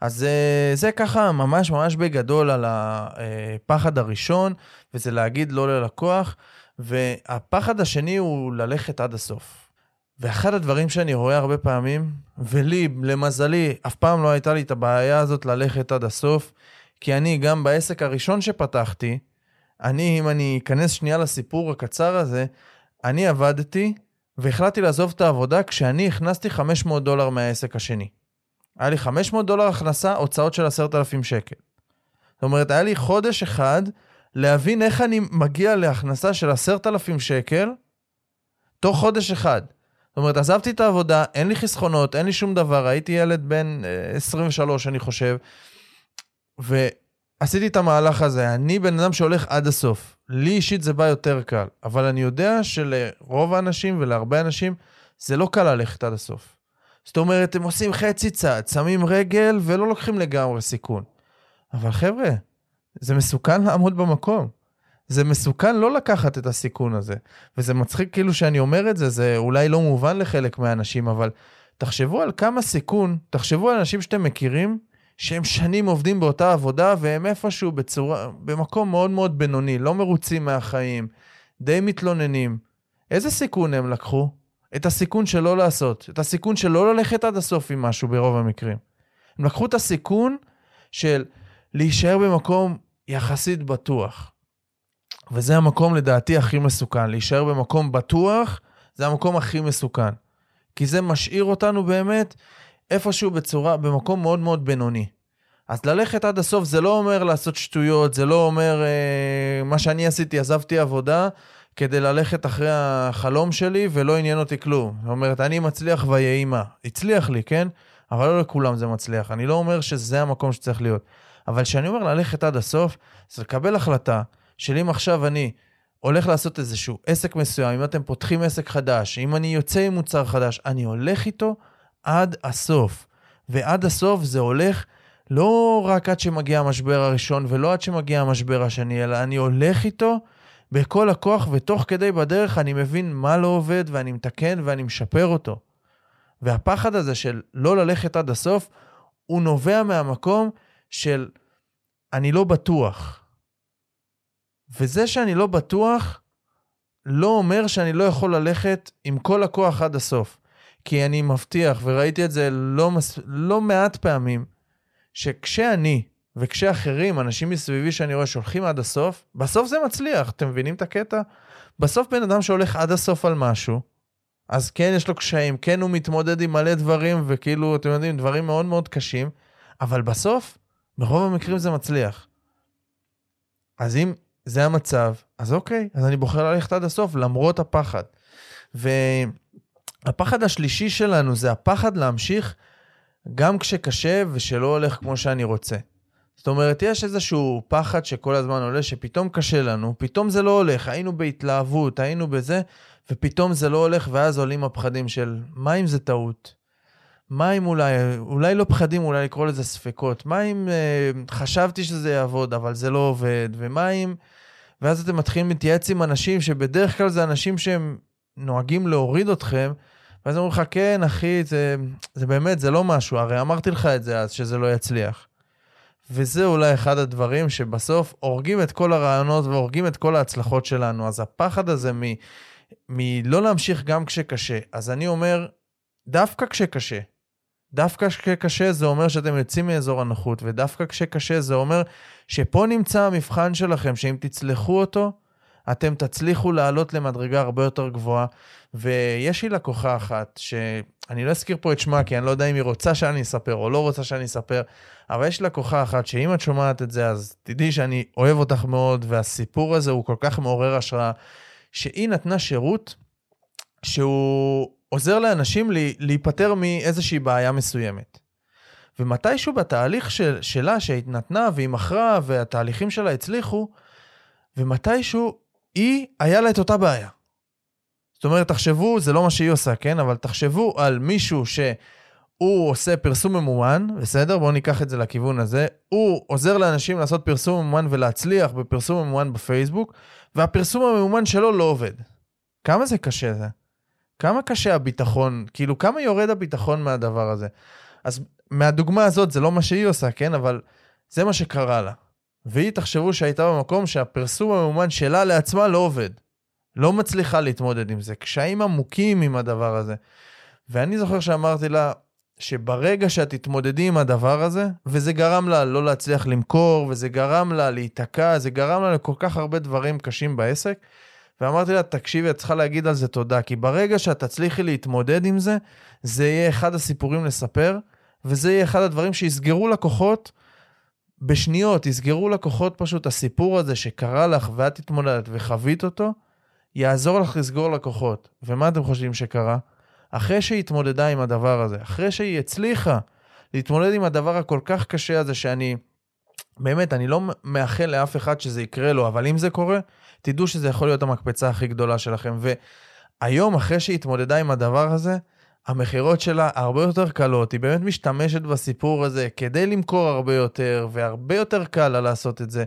אז זה, אה, זה ככה ממש ממש בגדול על הפחד הראשון, וזה להגיד לא ללקוח, והפחד השני הוא ללכת עד הסוף. ואחד הדברים שאני רואה הרבה פעמים, ולי, למזלי, אף פעם לא הייתה לי את הבעיה הזאת ללכת עד הסוף, כי אני, גם בעסק הראשון שפתחתי, אני, אם אני אכנס שנייה לסיפור הקצר הזה, אני עבדתי והחלטתי לעזוב את העבודה כשאני הכנסתי 500 דולר מהעסק השני. היה לי 500 דולר הכנסה, הוצאות של 10,000 שקל. זאת אומרת, היה לי חודש אחד להבין איך אני מגיע להכנסה של 10,000 שקל תוך חודש אחד. זאת אומרת, עזבתי את העבודה, אין לי חסכונות, אין לי שום דבר, הייתי ילד בן 23, אה, אני חושב, עשיתי את המהלך הזה, אני בן אדם שהולך עד הסוף. לי אישית זה בא יותר קל, אבל אני יודע שלרוב האנשים ולהרבה אנשים זה לא קל ללכת עד הסוף. זאת אומרת, הם עושים חצי צעד, שמים רגל ולא לוקחים לגמרי סיכון. אבל חבר'ה, זה מסוכן לעמוד במקום. זה מסוכן לא לקחת את הסיכון הזה. וזה מצחיק כאילו שאני אומר את זה, זה אולי לא מובן לחלק מהאנשים, אבל תחשבו על כמה סיכון, תחשבו על אנשים שאתם מכירים, שהם שנים עובדים באותה עבודה, והם איפשהו בצורה, במקום מאוד מאוד בינוני, לא מרוצים מהחיים, די מתלוננים. איזה סיכון הם לקחו? את הסיכון של לא לעשות, את הסיכון של לא ללכת עד הסוף עם משהו ברוב המקרים. הם לקחו את הסיכון של להישאר במקום יחסית בטוח. וזה המקום לדעתי הכי מסוכן, להישאר במקום בטוח, זה המקום הכי מסוכן. כי זה משאיר אותנו באמת איפשהו בצורה, במקום מאוד מאוד בינוני. אז ללכת עד הסוף זה לא אומר לעשות שטויות, זה לא אומר אה, מה שאני עשיתי, עזבתי עבודה כדי ללכת אחרי החלום שלי ולא עניין אותי כלום. זאת אומרת, אני מצליח ויהי מה. הצליח לי, כן? אבל לא לכולם זה מצליח. אני לא אומר שזה המקום שצריך להיות. אבל כשאני אומר ללכת עד הסוף, זה לקבל החלטה של אם עכשיו אני הולך לעשות איזשהו עסק מסוים, אם אתם פותחים עסק חדש, אם אני יוצא עם מוצר חדש, אני הולך איתו עד הסוף. ועד הסוף זה הולך לא רק עד שמגיע המשבר הראשון ולא עד שמגיע המשבר השני, אלא אני הולך איתו בכל הכוח, ותוך כדי בדרך אני מבין מה לא עובד, ואני מתקן ואני משפר אותו. והפחד הזה של לא ללכת עד הסוף, הוא נובע מהמקום של אני לא בטוח. וזה שאני לא בטוח, לא אומר שאני לא יכול ללכת עם כל הכוח עד הסוף. כי אני מבטיח, וראיתי את זה לא, מס... לא מעט פעמים, שכשאני וכשאחרים, אנשים מסביבי שאני רואה שהולכים עד הסוף, בסוף זה מצליח, אתם מבינים את הקטע? בסוף בן אדם שהולך עד הסוף על משהו, אז כן יש לו קשיים, כן הוא מתמודד עם מלא דברים, וכאילו, אתם יודעים, דברים מאוד מאוד קשים, אבל בסוף, ברוב המקרים זה מצליח. אז אם זה המצב, אז אוקיי, אז אני בוחר ללכת עד הסוף, למרות הפחד. והפחד השלישי שלנו זה הפחד להמשיך גם כשקשה ושלא הולך כמו שאני רוצה. זאת אומרת, יש איזשהו פחד שכל הזמן עולה, שפתאום קשה לנו, פתאום זה לא הולך, היינו בהתלהבות, היינו בזה, ופתאום זה לא הולך, ואז עולים הפחדים של, מה אם זה טעות? מה אם אולי, אולי לא פחדים, אולי לקרוא לזה ספקות, מה אם אה, חשבתי שזה יעבוד, אבל זה לא עובד, ומה אם... ואז אתם מתחילים להתייעץ עם אנשים שבדרך כלל זה אנשים שהם נוהגים להוריד אתכם, ואז אומרים לך, כן, אחי, זה, זה באמת, זה לא משהו, הרי אמרתי לך את זה אז, שזה לא יצליח. וזה אולי אחד הדברים שבסוף הורגים את כל הרעיונות והורגים את כל ההצלחות שלנו. אז הפחד הזה מ, מלא להמשיך גם כשקשה. אז אני אומר, דווקא כשקשה, דווקא כשקשה זה אומר שאתם יוצאים מאזור הנוחות, ודווקא כשקשה זה אומר שפה נמצא המבחן שלכם, שאם תצלחו אותו, אתם תצליחו לעלות למדרגה הרבה יותר גבוהה. ויש לי לקוחה אחת, שאני לא אזכיר פה את שמה, כי אני לא יודע אם היא רוצה שאני אספר או לא רוצה שאני אספר, אבל יש לקוחה אחת שאם את שומעת את זה, אז תדעי שאני אוהב אותך מאוד, והסיפור הזה הוא כל כך מעורר השראה, שהיא נתנה שירות שהוא עוזר לאנשים להיפטר מאיזושהי בעיה מסוימת. ומתישהו בתהליך של, שלה, שהיא נתנה והיא מכרה והתהליכים שלה הצליחו, ומתישהו היא, היה לה את אותה בעיה. זאת אומרת, תחשבו, זה לא מה שהיא עושה, כן? אבל תחשבו על מישהו שהוא עושה פרסום ממומן, בסדר? בואו ניקח את זה לכיוון הזה. הוא עוזר לאנשים לעשות פרסום ממומן ולהצליח בפרסום ממומן בפייסבוק, והפרסום הממומן שלו לא עובד. כמה זה קשה זה? כמה קשה הביטחון, כאילו כמה יורד הביטחון מהדבר הזה? אז מהדוגמה הזאת זה לא מה שהיא עושה, כן? אבל זה מה שקרה לה. והיא תחשבו שהייתה במקום שהפרסום הממומן שלה לעצמה לא עובד. לא מצליחה להתמודד עם זה. קשיים עמוקים עם הדבר הזה. ואני זוכר שאמרתי לה, שברגע שאת תתמודדי עם הדבר הזה, וזה גרם לה לא להצליח למכור, וזה גרם לה להיתקע, זה גרם לה לכל כך הרבה דברים קשים בעסק, ואמרתי לה, תקשיבי, את צריכה להגיד על זה תודה, כי ברגע שאת תצליחי להתמודד עם זה, זה יהיה אחד הסיפורים לספר, וזה יהיה אחד הדברים שיסגרו לקוחות בשניות, יסגרו לקוחות פשוט הסיפור הזה שקרה לך ואת התמודדת וחווית אותו, יעזור לך לסגור לקוחות. ומה אתם חושבים שקרה? אחרי שהיא התמודדה עם הדבר הזה, אחרי שהיא הצליחה להתמודד עם הדבר הכל כך קשה הזה שאני באמת, אני לא מאחל לאף אחד שזה יקרה לו, אבל אם זה קורה, תדעו שזה יכול להיות המקפצה הכי גדולה שלכם. והיום, אחרי שהיא התמודדה עם הדבר הזה, המכירות שלה הרבה יותר קלות, היא באמת משתמשת בסיפור הזה כדי למכור הרבה יותר, והרבה יותר קל לה לעשות את זה.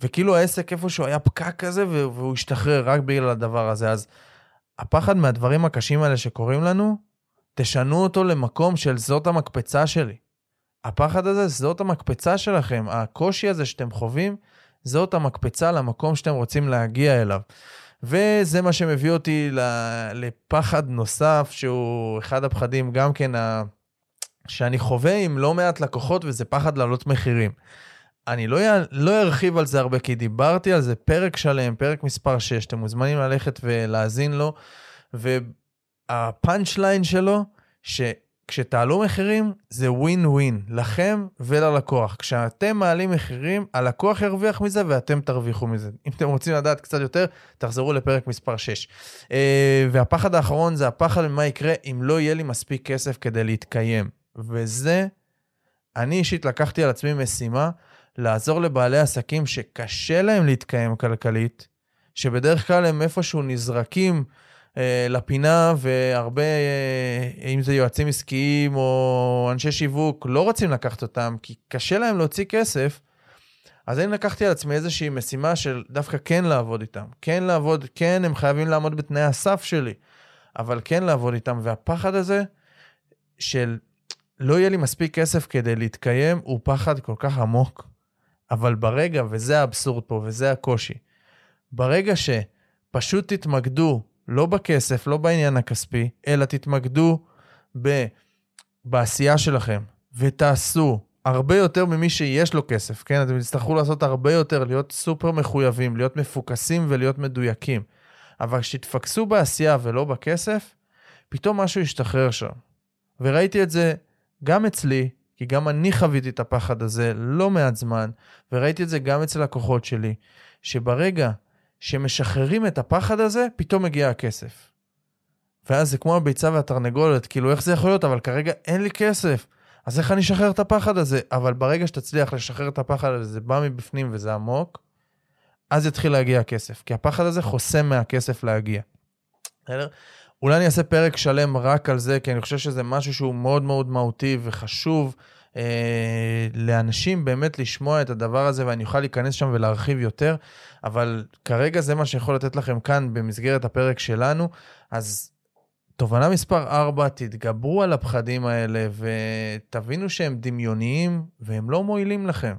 וכאילו העסק איפשהו היה פקק כזה, והוא השתחרר רק בגלל הדבר הזה. אז הפחד מהדברים הקשים האלה שקורים לנו, תשנו אותו למקום של זאת המקפצה שלי. הפחד הזה, זאת המקפצה שלכם. הקושי הזה שאתם חווים, זאת המקפצה למקום שאתם רוצים להגיע אליו. וזה מה שמביא אותי לפחד נוסף, שהוא אחד הפחדים גם כן, ה... שאני חווה עם לא מעט לקוחות, וזה פחד לעלות מחירים. אני לא, לא ארחיב על זה הרבה, כי דיברתי על זה פרק שלם, פרק מספר 6, אתם מוזמנים ללכת ולהאזין לו, והפאנצ' ליין שלו, שכשתעלו מחירים, זה ווין ווין, לכם וללקוח. כשאתם מעלים מחירים, הלקוח ירוויח מזה ואתם תרוויחו מזה. אם אתם רוצים לדעת קצת יותר, תחזרו לפרק מספר 6. אה, והפחד האחרון זה הפחד ממה יקרה אם לא יהיה לי מספיק כסף כדי להתקיים. וזה, אני אישית לקחתי על עצמי משימה, לעזור לבעלי עסקים שקשה להם להתקיים כלכלית, שבדרך כלל הם איפשהו נזרקים לפינה, והרבה, אה, אם זה יועצים עסקיים או אנשי שיווק, לא רוצים לקחת אותם, כי קשה להם להוציא כסף. אז אני לקחתי על עצמי איזושהי משימה של דווקא כן לעבוד איתם. כן לעבוד, כן, הם חייבים לעמוד בתנאי הסף שלי, אבל כן לעבוד איתם. והפחד הזה של לא יהיה לי מספיק כסף כדי להתקיים, הוא פחד כל כך עמוק. אבל ברגע, וזה האבסורד פה, וזה הקושי, ברגע שפשוט תתמקדו לא בכסף, לא בעניין הכספי, אלא תתמקדו ב... בעשייה שלכם, ותעשו הרבה יותר ממי שיש לו כסף, כן? אתם תצטרכו לעשות הרבה יותר, להיות סופר מחויבים, להיות מפוקסים ולהיות מדויקים. אבל כשתתפקסו בעשייה ולא בכסף, פתאום משהו ישתחרר שם. וראיתי את זה גם אצלי, כי גם אני חוויתי את הפחד הזה לא מעט זמן, וראיתי את זה גם אצל לקוחות שלי, שברגע שמשחררים את הפחד הזה, פתאום מגיע הכסף. ואז זה כמו הביצה והתרנגולת, כאילו איך זה יכול להיות, אבל כרגע אין לי כסף. אז איך אני אשחרר את הפחד הזה? אבל ברגע שתצליח לשחרר את הפחד הזה, זה בא מבפנים וזה עמוק, אז יתחיל להגיע הכסף. כי הפחד הזה חוסם מהכסף להגיע. בסדר? אולי אני אעשה פרק שלם רק על זה, כי אני חושב שזה משהו שהוא מאוד מאוד מהותי וחשוב אה, לאנשים באמת לשמוע את הדבר הזה, ואני אוכל להיכנס שם ולהרחיב יותר, אבל כרגע זה מה שיכול לתת לכם כאן במסגרת הפרק שלנו. אז תובנה מספר 4, תתגברו על הפחדים האלה ותבינו שהם דמיוניים והם לא מועילים לכם.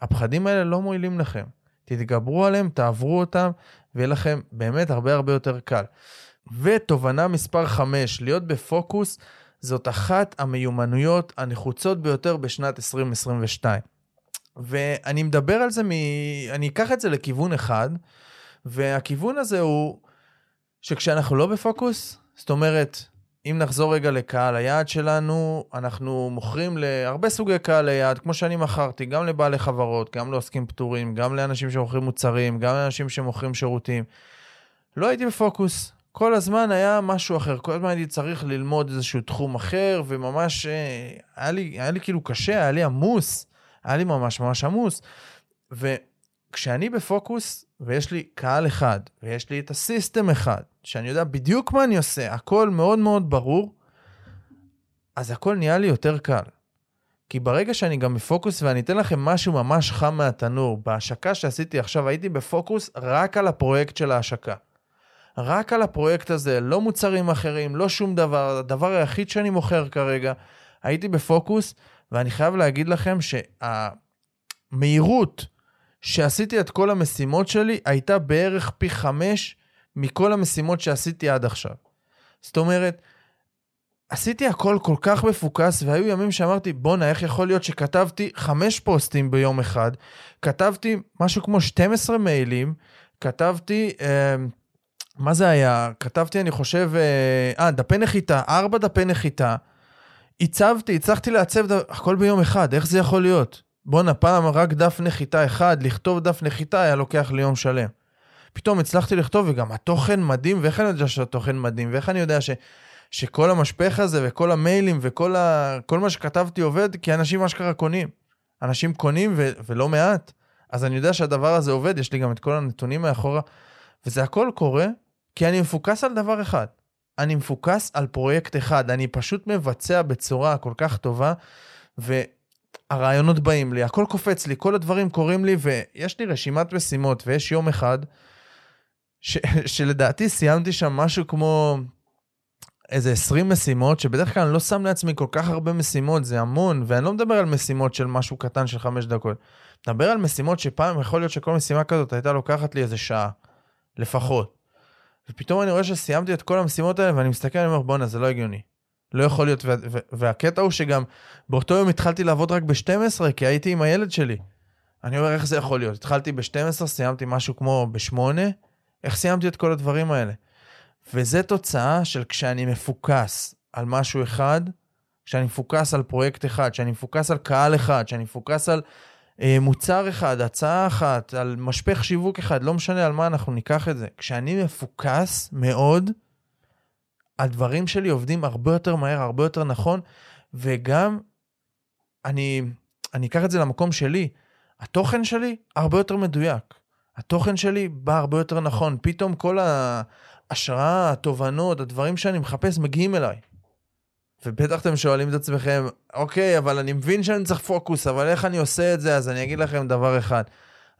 הפחדים האלה לא מועילים לכם. תתגברו עליהם, תעברו אותם, ויהיה לכם באמת הרבה הרבה יותר קל. ותובנה מספר 5, להיות בפוקוס זאת אחת המיומנויות הנחוצות ביותר בשנת 2022. ואני מדבר על זה, מ... אני אקח את זה לכיוון אחד, והכיוון הזה הוא שכשאנחנו לא בפוקוס, זאת אומרת, אם נחזור רגע לקהל היעד שלנו, אנחנו מוכרים להרבה סוגי קהל היעד, כמו שאני מכרתי, גם לבעלי חברות, גם לעוסקים פטורים, גם לאנשים שמוכרים מוצרים, גם לאנשים שמוכרים שירותים. לא הייתי בפוקוס. כל הזמן היה משהו אחר, כל הזמן הייתי צריך ללמוד איזשהו תחום אחר, וממש אה, היה לי, היה לי כאילו קשה, היה לי עמוס, היה לי ממש ממש עמוס. וכשאני בפוקוס, ויש לי קהל אחד, ויש לי את הסיסטם אחד, שאני יודע בדיוק מה אני עושה, הכל מאוד מאוד ברור, אז הכל נהיה לי יותר קל. כי ברגע שאני גם בפוקוס, ואני אתן לכם משהו ממש חם מהתנור, בהשקה שעשיתי עכשיו, הייתי בפוקוס רק על הפרויקט של ההשקה. רק על הפרויקט הזה, לא מוצרים אחרים, לא שום דבר, הדבר היחיד שאני מוכר כרגע. הייתי בפוקוס, ואני חייב להגיד לכם שהמהירות שעשיתי את כל המשימות שלי הייתה בערך פי חמש מכל המשימות שעשיתי עד עכשיו. זאת אומרת, עשיתי הכל כל כך מפוקס, והיו ימים שאמרתי, בואנה, איך יכול להיות שכתבתי חמש פוסטים ביום אחד, כתבתי משהו כמו 12 מיילים, כתבתי... אה, מה זה היה? כתבתי, אני חושב, אה, אה, דפי נחיתה, ארבע דפי נחיתה. הצבתי, הצלחתי לעצב הכל ביום אחד, איך זה יכול להיות? בואנה, פעם רק דף נחיתה אחד, לכתוב דף נחיתה היה לוקח לי יום שלם. פתאום הצלחתי לכתוב, וגם התוכן מדהים, ואיך אני יודע שהתוכן מדהים, ואיך אני יודע ש, שכל המשפך הזה, וכל המיילים, וכל ה, מה שכתבתי עובד, כי אנשים אשכרה קונים. אנשים קונים ו- ולא מעט. אז אני יודע שהדבר הזה עובד, יש לי גם את כל הנתונים מאחורה, וזה הכל קורה כי אני מפוקס על דבר אחד. אני מפוקס על פרויקט אחד, אני פשוט מבצע בצורה כל כך טובה, והרעיונות באים לי, הכל קופץ לי, כל הדברים קורים לי, ויש לי רשימת משימות, ויש יום אחד, ש- שלדעתי סיימתי שם משהו כמו איזה 20 משימות, שבדרך כלל אני לא שם לעצמי כל כך הרבה משימות, זה המון, ואני לא מדבר על משימות של משהו קטן של 5 דקות. מדבר על משימות שפעם יכול להיות שכל משימה כזאת הייתה לוקחת לי איזה שעה, לפחות. ופתאום אני רואה שסיימתי את כל המשימות האלה, ואני מסתכל, אני אומר, בואנה, זה לא הגיוני. לא יכול להיות, והקטע הוא שגם באותו יום התחלתי לעבוד רק ב-12, כי הייתי עם הילד שלי. אני אומר, איך זה יכול להיות? התחלתי ב-12, סיימתי משהו כמו ב-8, איך סיימתי את כל הדברים האלה? וזה תוצאה של כשאני מפוקס על משהו אחד, כשאני מפוקס על פרויקט אחד, כשאני מפוקס על קהל אחד, כשאני מפוקס על מוצר אחד, הצעה אחת, על משפך שיווק אחד, לא משנה על מה אנחנו ניקח את זה. כשאני מפוקס מאוד, הדברים שלי עובדים הרבה יותר מהר, הרבה יותר נכון, וגם אני, אני אקח את זה למקום שלי, התוכן שלי הרבה יותר מדויק. התוכן שלי בא הרבה יותר נכון. פתאום כל ההשראה, התובנות, הדברים שאני מחפש מגיעים אליי. ובטח אתם שואלים את עצמכם, אוקיי, אבל אני מבין שאני צריך פוקוס, אבל איך אני עושה את זה? אז אני אגיד לכם דבר אחד.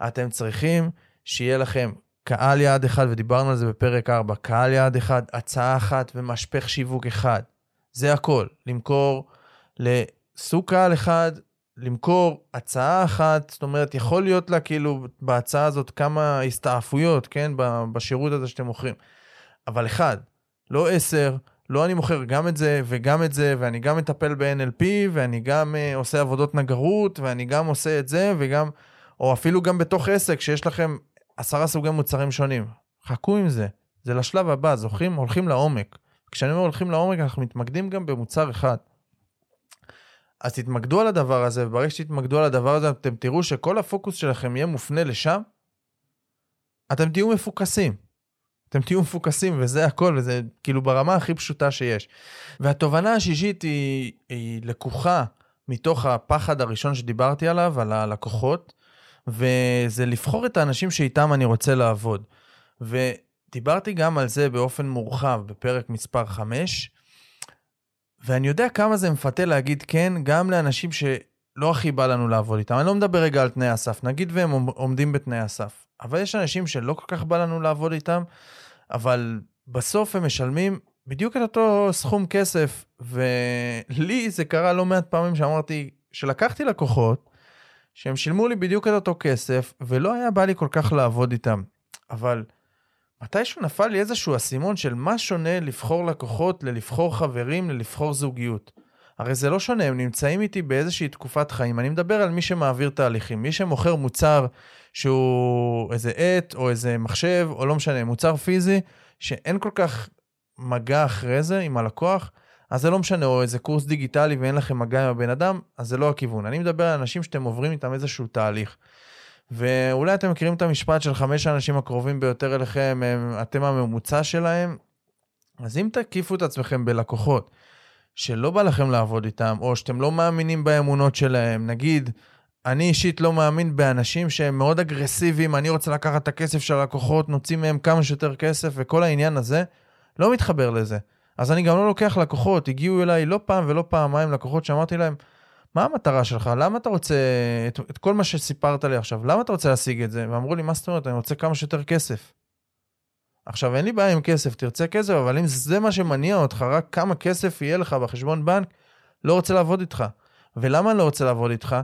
אתם צריכים שיהיה לכם קהל יעד אחד, ודיברנו על זה בפרק 4, קהל יעד אחד, הצעה אחת ומשפך שיווק אחד. זה הכל. למכור לסוג קהל אחד, למכור הצעה אחת, זאת אומרת, יכול להיות לה כאילו בהצעה הזאת כמה הסתעפויות, כן, בשירות הזה שאתם מוכרים. אבל אחד, לא עשר, לא אני מוכר גם את זה וגם את זה, ואני גם מטפל ב-NLP, ואני גם uh, עושה עבודות נגרות, ואני גם עושה את זה, וגם, או אפילו גם בתוך עסק, שיש לכם עשרה סוגי מוצרים שונים. חכו עם זה, זה לשלב הבא, זוכרים? הולכים לעומק. כשאני אומר הולכים לעומק, אנחנו מתמקדים גם במוצר אחד. אז תתמקדו על הדבר הזה, וברגע שתתמקדו על הדבר הזה, אתם תראו שכל הפוקוס שלכם יהיה מופנה לשם, אתם תהיו מפוקסים. אתם תהיו מפוקסים וזה הכל, וזה כאילו ברמה הכי פשוטה שיש. והתובנה השישית היא, היא לקוחה מתוך הפחד הראשון שדיברתי עליו, על הלקוחות, וזה לבחור את האנשים שאיתם אני רוצה לעבוד. ודיברתי גם על זה באופן מורחב בפרק מספר 5, ואני יודע כמה זה מפתה להגיד כן, גם לאנשים שלא הכי בא לנו לעבוד איתם. אני לא מדבר רגע על תנאי הסף, נגיד והם עומדים בתנאי הסף. אבל יש אנשים שלא כל כך בא לנו לעבוד איתם, אבל בסוף הם משלמים בדיוק את אותו סכום כסף, ולי זה קרה לא מעט פעמים שאמרתי, שלקחתי לקוחות, שהם שילמו לי בדיוק את אותו כסף, ולא היה בא לי כל כך לעבוד איתם. אבל מתישהו נפל לי איזשהו אסימון של מה שונה לבחור לקוחות ללבחור חברים ללבחור זוגיות. הרי זה לא שונה, הם נמצאים איתי באיזושהי תקופת חיים. אני מדבר על מי שמעביר תהליכים, מי שמוכר מוצר שהוא איזה עט או איזה מחשב, או לא משנה, מוצר פיזי, שאין כל כך מגע אחרי זה עם הלקוח, אז זה לא משנה, או איזה קורס דיגיטלי ואין לכם מגע עם הבן אדם, אז זה לא הכיוון. אני מדבר על אנשים שאתם עוברים איתם איזשהו תהליך. ואולי אתם מכירים את המשפט של חמש האנשים הקרובים ביותר אליכם, הם, אתם הממוצע שלהם, אז אם תקיפו את עצמכם בלקוחות שלא בא לכם לעבוד איתם, או שאתם לא מאמינים באמונות שלהם, נגיד, אני אישית לא מאמין באנשים שהם מאוד אגרסיביים, אני רוצה לקחת את הכסף של הלקוחות, נוציא מהם כמה שיותר כסף, וכל העניין הזה, לא מתחבר לזה. אז אני גם לא לוקח לקוחות, הגיעו אליי לא פעם ולא פעמיים לקוחות שאמרתי להם, מה המטרה שלך? למה אתה רוצה את, את כל מה שסיפרת לי עכשיו? למה אתה רוצה להשיג את זה? ואמרו לי, מה זאת אומרת? אני רוצה כמה שיותר כסף. עכשיו, אין לי בעיה עם כסף, תרצה כסף, אבל אם זה מה שמניע אותך, רק כמה כסף יהיה לך בחשבון בנק, לא רוצה לעבוד איתך. ולמה אני לא רוצה לעבוד איתך?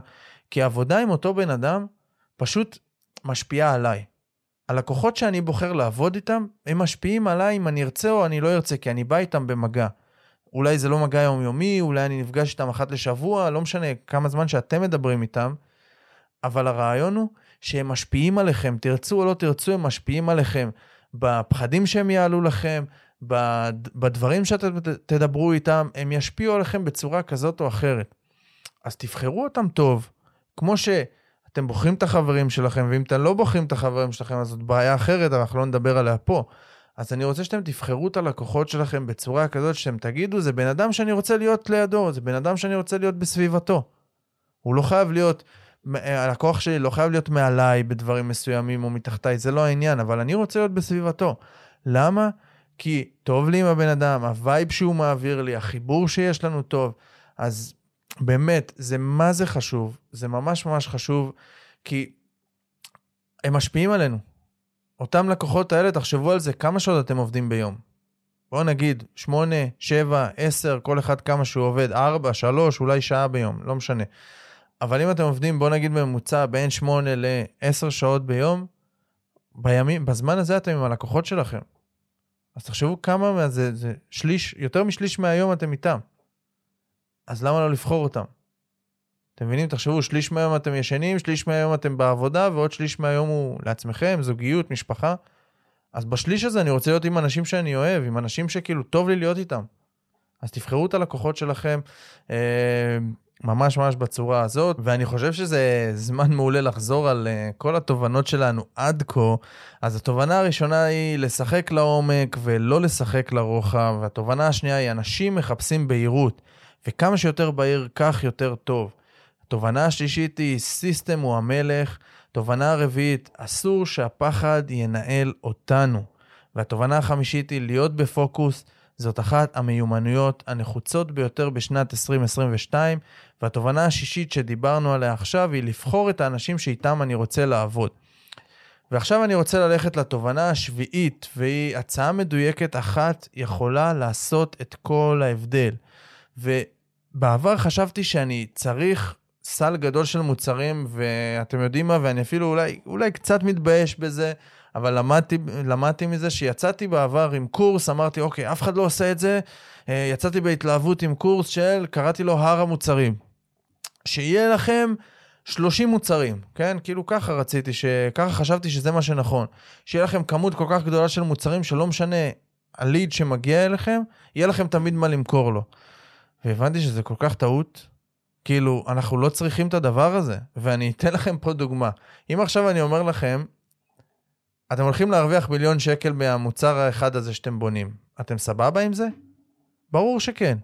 כי עבודה עם אותו בן אדם פשוט משפיעה עליי. הלקוחות שאני בוחר לעבוד איתם, הם משפיעים עליי אם אני ארצה או אני לא ארצה, כי אני בא איתם במגע. אולי זה לא מגע יומיומי, אולי אני נפגש איתם אחת לשבוע, לא משנה כמה זמן שאתם מדברים איתם, אבל הרעיון הוא שהם משפיעים עליכם, תרצו או לא תרצו, הם משפיעים עליכם בפחדים שהם יעלו לכם, בדברים שאתם תדברו איתם, הם ישפיעו עליכם בצורה כזאת או אחרת. אז תבחרו אותם טוב, כמו שאתם בוחרים את החברים שלכם, ואם אתם לא בוחרים את החברים שלכם, אז זאת בעיה אחרת, אנחנו לא נדבר עליה פה. אז אני רוצה שאתם תבחרו את הלקוחות שלכם בצורה כזאת שאתם תגידו, זה בן אדם שאני רוצה להיות לידו, זה בן אדם שאני רוצה להיות בסביבתו. הוא לא חייב להיות הלקוח שלי לא חייב להיות מעליי בדברים מסוימים או מתחתיי, זה לא העניין, אבל אני רוצה להיות בסביבתו. למה? כי טוב לי עם הבן אדם, ה vibe שהוא מעביר לי, החיבור שיש לנו טוב. אז באמת, זה מה זה חשוב, זה ממש ממש חשוב, כי הם משפיעים עלינו. אותם לקוחות האלה, תחשבו על זה, כמה שעות אתם עובדים ביום? בואו נגיד, 8, 7, 10, כל אחד כמה שהוא עובד, 4, 3, אולי שעה ביום, לא משנה. אבל אם אתם עובדים, בואו נגיד בממוצע בין 8 ל-10 שעות ביום, בימים, בזמן הזה אתם עם הלקוחות שלכם. אז תחשבו כמה מהזה, זה שליש, יותר משליש מהיום אתם איתם. אז למה לא לבחור אותם? אתם מבינים? תחשבו, שליש מהיום אתם ישנים, שליש מהיום אתם בעבודה, ועוד שליש מהיום הוא לעצמכם, זוגיות, משפחה. אז בשליש הזה אני רוצה להיות עם אנשים שאני אוהב, עם אנשים שכאילו טוב לי להיות איתם. אז תבחרו את הלקוחות שלכם אה, ממש ממש בצורה הזאת, ואני חושב שזה זמן מעולה לחזור על אה, כל התובנות שלנו עד כה. אז התובנה הראשונה היא לשחק לעומק ולא לשחק לרוחב, והתובנה השנייה היא אנשים מחפשים בהירות, וכמה שיותר בהיר כך יותר טוב. התובנה השלישית היא סיסטם הוא המלך. תובנה הרביעית, אסור שהפחד ינהל אותנו. והתובנה החמישית היא להיות בפוקוס. זאת אחת המיומנויות הנחוצות ביותר בשנת 2022, והתובנה השישית שדיברנו עליה עכשיו היא לבחור את האנשים שאיתם אני רוצה לעבוד. ועכשיו אני רוצה ללכת לתובנה השביעית, והיא הצעה מדויקת אחת יכולה לעשות את כל ההבדל. ובעבר חשבתי שאני צריך סל גדול של מוצרים, ואתם יודעים מה, ואני אפילו אולי, אולי קצת מתבייש בזה, אבל למדתי, למדתי מזה שיצאתי בעבר עם קורס, אמרתי, אוקיי, אף אחד לא עושה את זה, אה, יצאתי בהתלהבות עם קורס של, קראתי לו הר המוצרים. שיהיה לכם 30 מוצרים, כן? כאילו ככה רציתי, ש... ככה חשבתי שזה מה שנכון. שיהיה לכם כמות כל כך גדולה של מוצרים, שלא משנה הליד שמגיע אליכם, יהיה לכם תמיד מה למכור לו. והבנתי שזה כל כך טעות, כאילו, אנחנו לא צריכים את הדבר הזה. ואני אתן לכם פה דוגמה. אם עכשיו אני אומר לכם, אתם הולכים להרוויח מיליון שקל מהמוצר האחד הזה שאתם בונים, אתם סבבה עם זה? ברור שכן.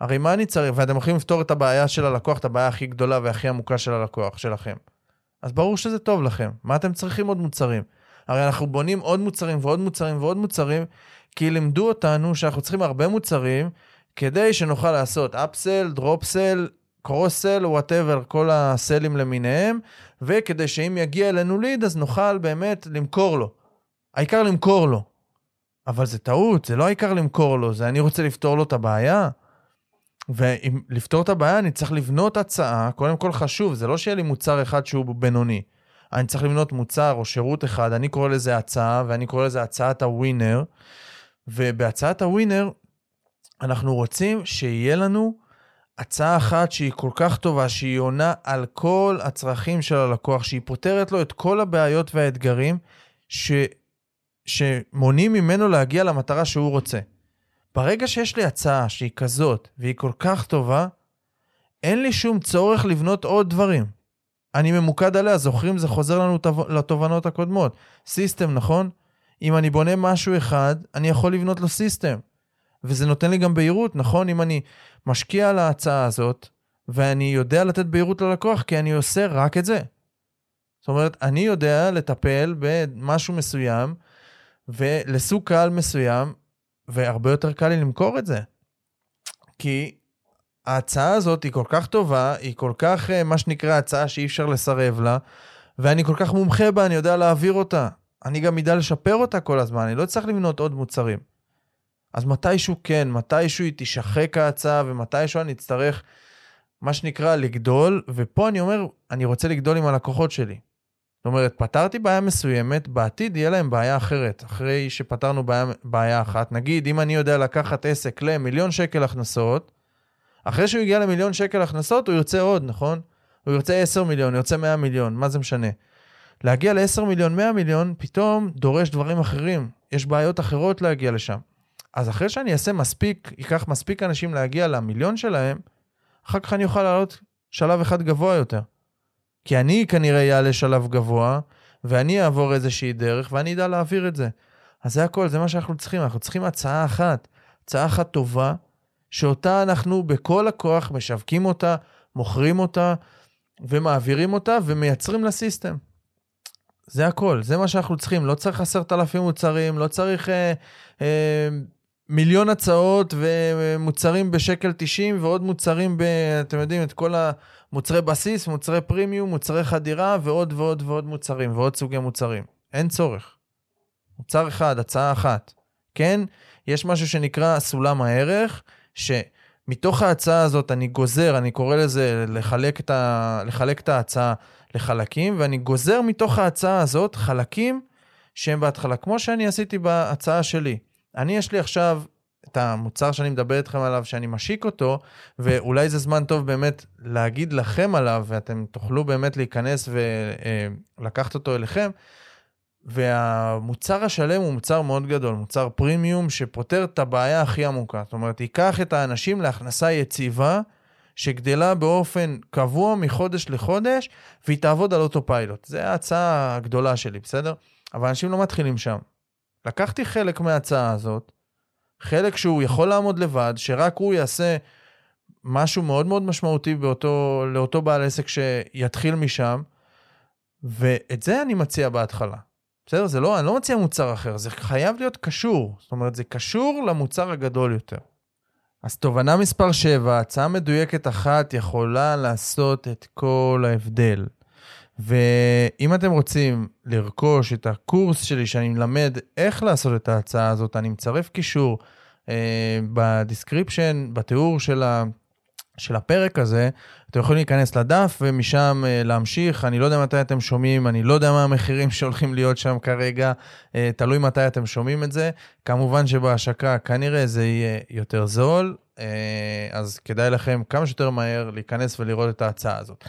הרי מה אני צריך? ואתם הולכים לפתור את הבעיה של הלקוח, את הבעיה הכי גדולה והכי עמוקה של הלקוח שלכם. אז ברור שזה טוב לכם. מה אתם צריכים עוד מוצרים? הרי אנחנו בונים עוד מוצרים ועוד מוצרים ועוד מוצרים, כי לימדו אותנו שאנחנו צריכים הרבה מוצרים כדי שנוכל לעשות upsell, drop-sell, cross-sell, whatever, כל הסלים למיניהם, וכדי שאם יגיע אלינו lead, אז נוכל באמת למכור לו. העיקר למכור לו. אבל זה טעות, זה לא העיקר למכור לו, זה אני רוצה לפתור לו את הבעיה. ואם לפתור את הבעיה, אני צריך לבנות הצעה, קודם כל חשוב, זה לא שיהיה לי מוצר אחד שהוא בינוני. אני צריך לבנות מוצר או שירות אחד, אני קורא לזה הצעה, ואני קורא לזה הצעת הווינר. ובהצעת הווינר, אנחנו רוצים שיהיה לנו הצעה אחת שהיא כל כך טובה, שהיא עונה על כל הצרכים של הלקוח, שהיא פותרת לו את כל הבעיות והאתגרים ש... שמונעים ממנו להגיע למטרה שהוא רוצה. ברגע שיש לי הצעה שהיא כזאת, והיא כל כך טובה, אין לי שום צורך לבנות עוד דברים. אני ממוקד עליה, זוכרים? זה חוזר לנו לתובנות הקודמות. system, נכון? אם אני בונה משהו אחד, אני יכול לבנות לו system. וזה נותן לי גם בהירות, נכון? אם אני משקיע על ההצעה הזאת, ואני יודע לתת בהירות ללקוח, כי אני עושה רק את זה. זאת אומרת, אני יודע לטפל במשהו מסוים, ולסוג קהל מסוים, והרבה יותר קל לי למכור את זה. כי ההצעה הזאת היא כל כך טובה, היא כל כך, אה, מה שנקרא, הצעה שאי אפשר לסרב לה, ואני כל כך מומחה בה, אני יודע להעביר אותה. אני גם אדע לשפר אותה כל הזמן, אני לא צריך לבנות עוד מוצרים. אז מתישהו כן, מתישהו היא תשחק ההצעה, ומתישהו אני אצטרך, מה שנקרא, לגדול, ופה אני אומר, אני רוצה לגדול עם הלקוחות שלי. זאת אומרת, פתרתי בעיה מסוימת, בעתיד יהיה להם בעיה אחרת, אחרי שפתרנו בעיה, בעיה אחת. נגיד, אם אני יודע לקחת עסק למיליון שקל הכנסות, אחרי שהוא יגיע למיליון שקל הכנסות, הוא ירצה עוד, נכון? הוא ירצה 10 מיליון, ירצה 100 מיליון, מה זה משנה? להגיע ל-10 מיליון, 100 מיליון, פתאום דורש דברים אחרים. יש בעיות אחרות להגיע לשם. אז אחרי שאני אעשה מספיק, ייקח מספיק אנשים להגיע למיליון שלהם, אחר כך אני אוכל לעלות שלב אחד גבוה יותר. כי אני כנראה אעלה שלב גבוה, ואני אעבור איזושהי דרך, ואני אדע להעביר את זה. אז זה הכל, זה מה שאנחנו צריכים. אנחנו צריכים הצעה אחת, הצעה אחת טובה, שאותה אנחנו בכל הכוח משווקים אותה, מוכרים אותה, ומעבירים אותה ומייצרים לסיסטם. זה הכל, זה מה שאנחנו צריכים. לא צריך עשרת אלפים מוצרים, לא צריך אה, אה, מיליון הצעות ומוצרים בשקל 90 ועוד מוצרים, ב, אתם יודעים, את כל המוצרי בסיס, מוצרי פרימיום, מוצרי חדירה ועוד ועוד ועוד מוצרים ועוד סוגי מוצרים. אין צורך. מוצר אחד, הצעה אחת. כן, יש משהו שנקרא סולם הערך, שמתוך ההצעה הזאת אני גוזר, אני קורא לזה לחלק את, ה... לחלק את ההצעה לחלקים, ואני גוזר מתוך ההצעה הזאת חלקים שהם בהתחלה, כמו שאני עשיתי בהצעה שלי. אני, יש לי עכשיו את המוצר שאני מדבר איתכם עליו, שאני משיק אותו, ואולי זה זמן טוב באמת להגיד לכם עליו, ואתם תוכלו באמת להיכנס ולקחת אותו אליכם. והמוצר השלם הוא מוצר מאוד גדול, מוצר פרימיום שפותר את הבעיה הכי עמוקה. זאת אומרת, ייקח את האנשים להכנסה יציבה, שגדלה באופן קבוע מחודש לחודש, והיא תעבוד על אותו פיילוט. זו ההצעה הגדולה שלי, בסדר? אבל אנשים לא מתחילים שם. לקחתי חלק מההצעה הזאת, חלק שהוא יכול לעמוד לבד, שרק הוא יעשה משהו מאוד מאוד משמעותי באותו, לאותו בעל עסק שיתחיל משם, ואת זה אני מציע בהתחלה. בסדר? זה לא, אני לא מציע מוצר אחר, זה חייב להיות קשור. זאת אומרת, זה קשור למוצר הגדול יותר. אז תובנה מספר 7, הצעה מדויקת אחת יכולה לעשות את כל ההבדל. ואם אתם רוצים לרכוש את הקורס שלי, שאני מלמד איך לעשות את ההצעה הזאת, אני מצרף קישור אה, ב description, בתיאור של, ה, של הפרק הזה, אתם יכולים להיכנס לדף ומשם אה, להמשיך. אני לא יודע מתי אתם שומעים, אני לא יודע מה המחירים שהולכים להיות שם כרגע, אה, תלוי מתי אתם שומעים את זה. כמובן שבהשקה כנראה זה יהיה יותר זול, אה, אז כדאי לכם כמה שיותר מהר להיכנס ולראות את ההצעה הזאת.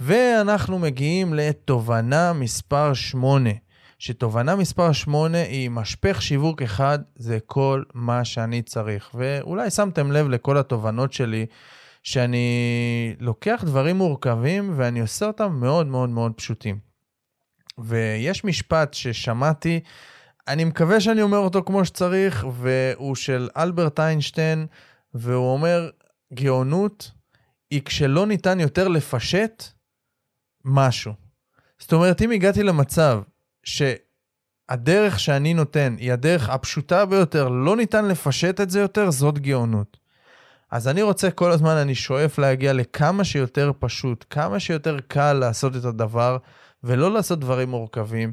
ואנחנו מגיעים לתובנה מספר 8. שתובנה מספר 8 היא משפך שיווק אחד, זה כל מה שאני צריך. ואולי שמתם לב לכל התובנות שלי. שאני לוקח דברים מורכבים ואני עושה אותם מאוד מאוד מאוד פשוטים. ויש משפט ששמעתי, אני מקווה שאני אומר אותו כמו שצריך, והוא של אלברט איינשטיין, והוא אומר, גאונות היא כשלא ניתן יותר לפשט משהו. זאת אומרת, אם הגעתי למצב שהדרך שאני נותן היא הדרך הפשוטה ביותר, לא ניתן לפשט את זה יותר, זאת גאונות. אז אני רוצה כל הזמן, אני שואף להגיע לכמה שיותר פשוט, כמה שיותר קל לעשות את הדבר, ולא לעשות דברים מורכבים.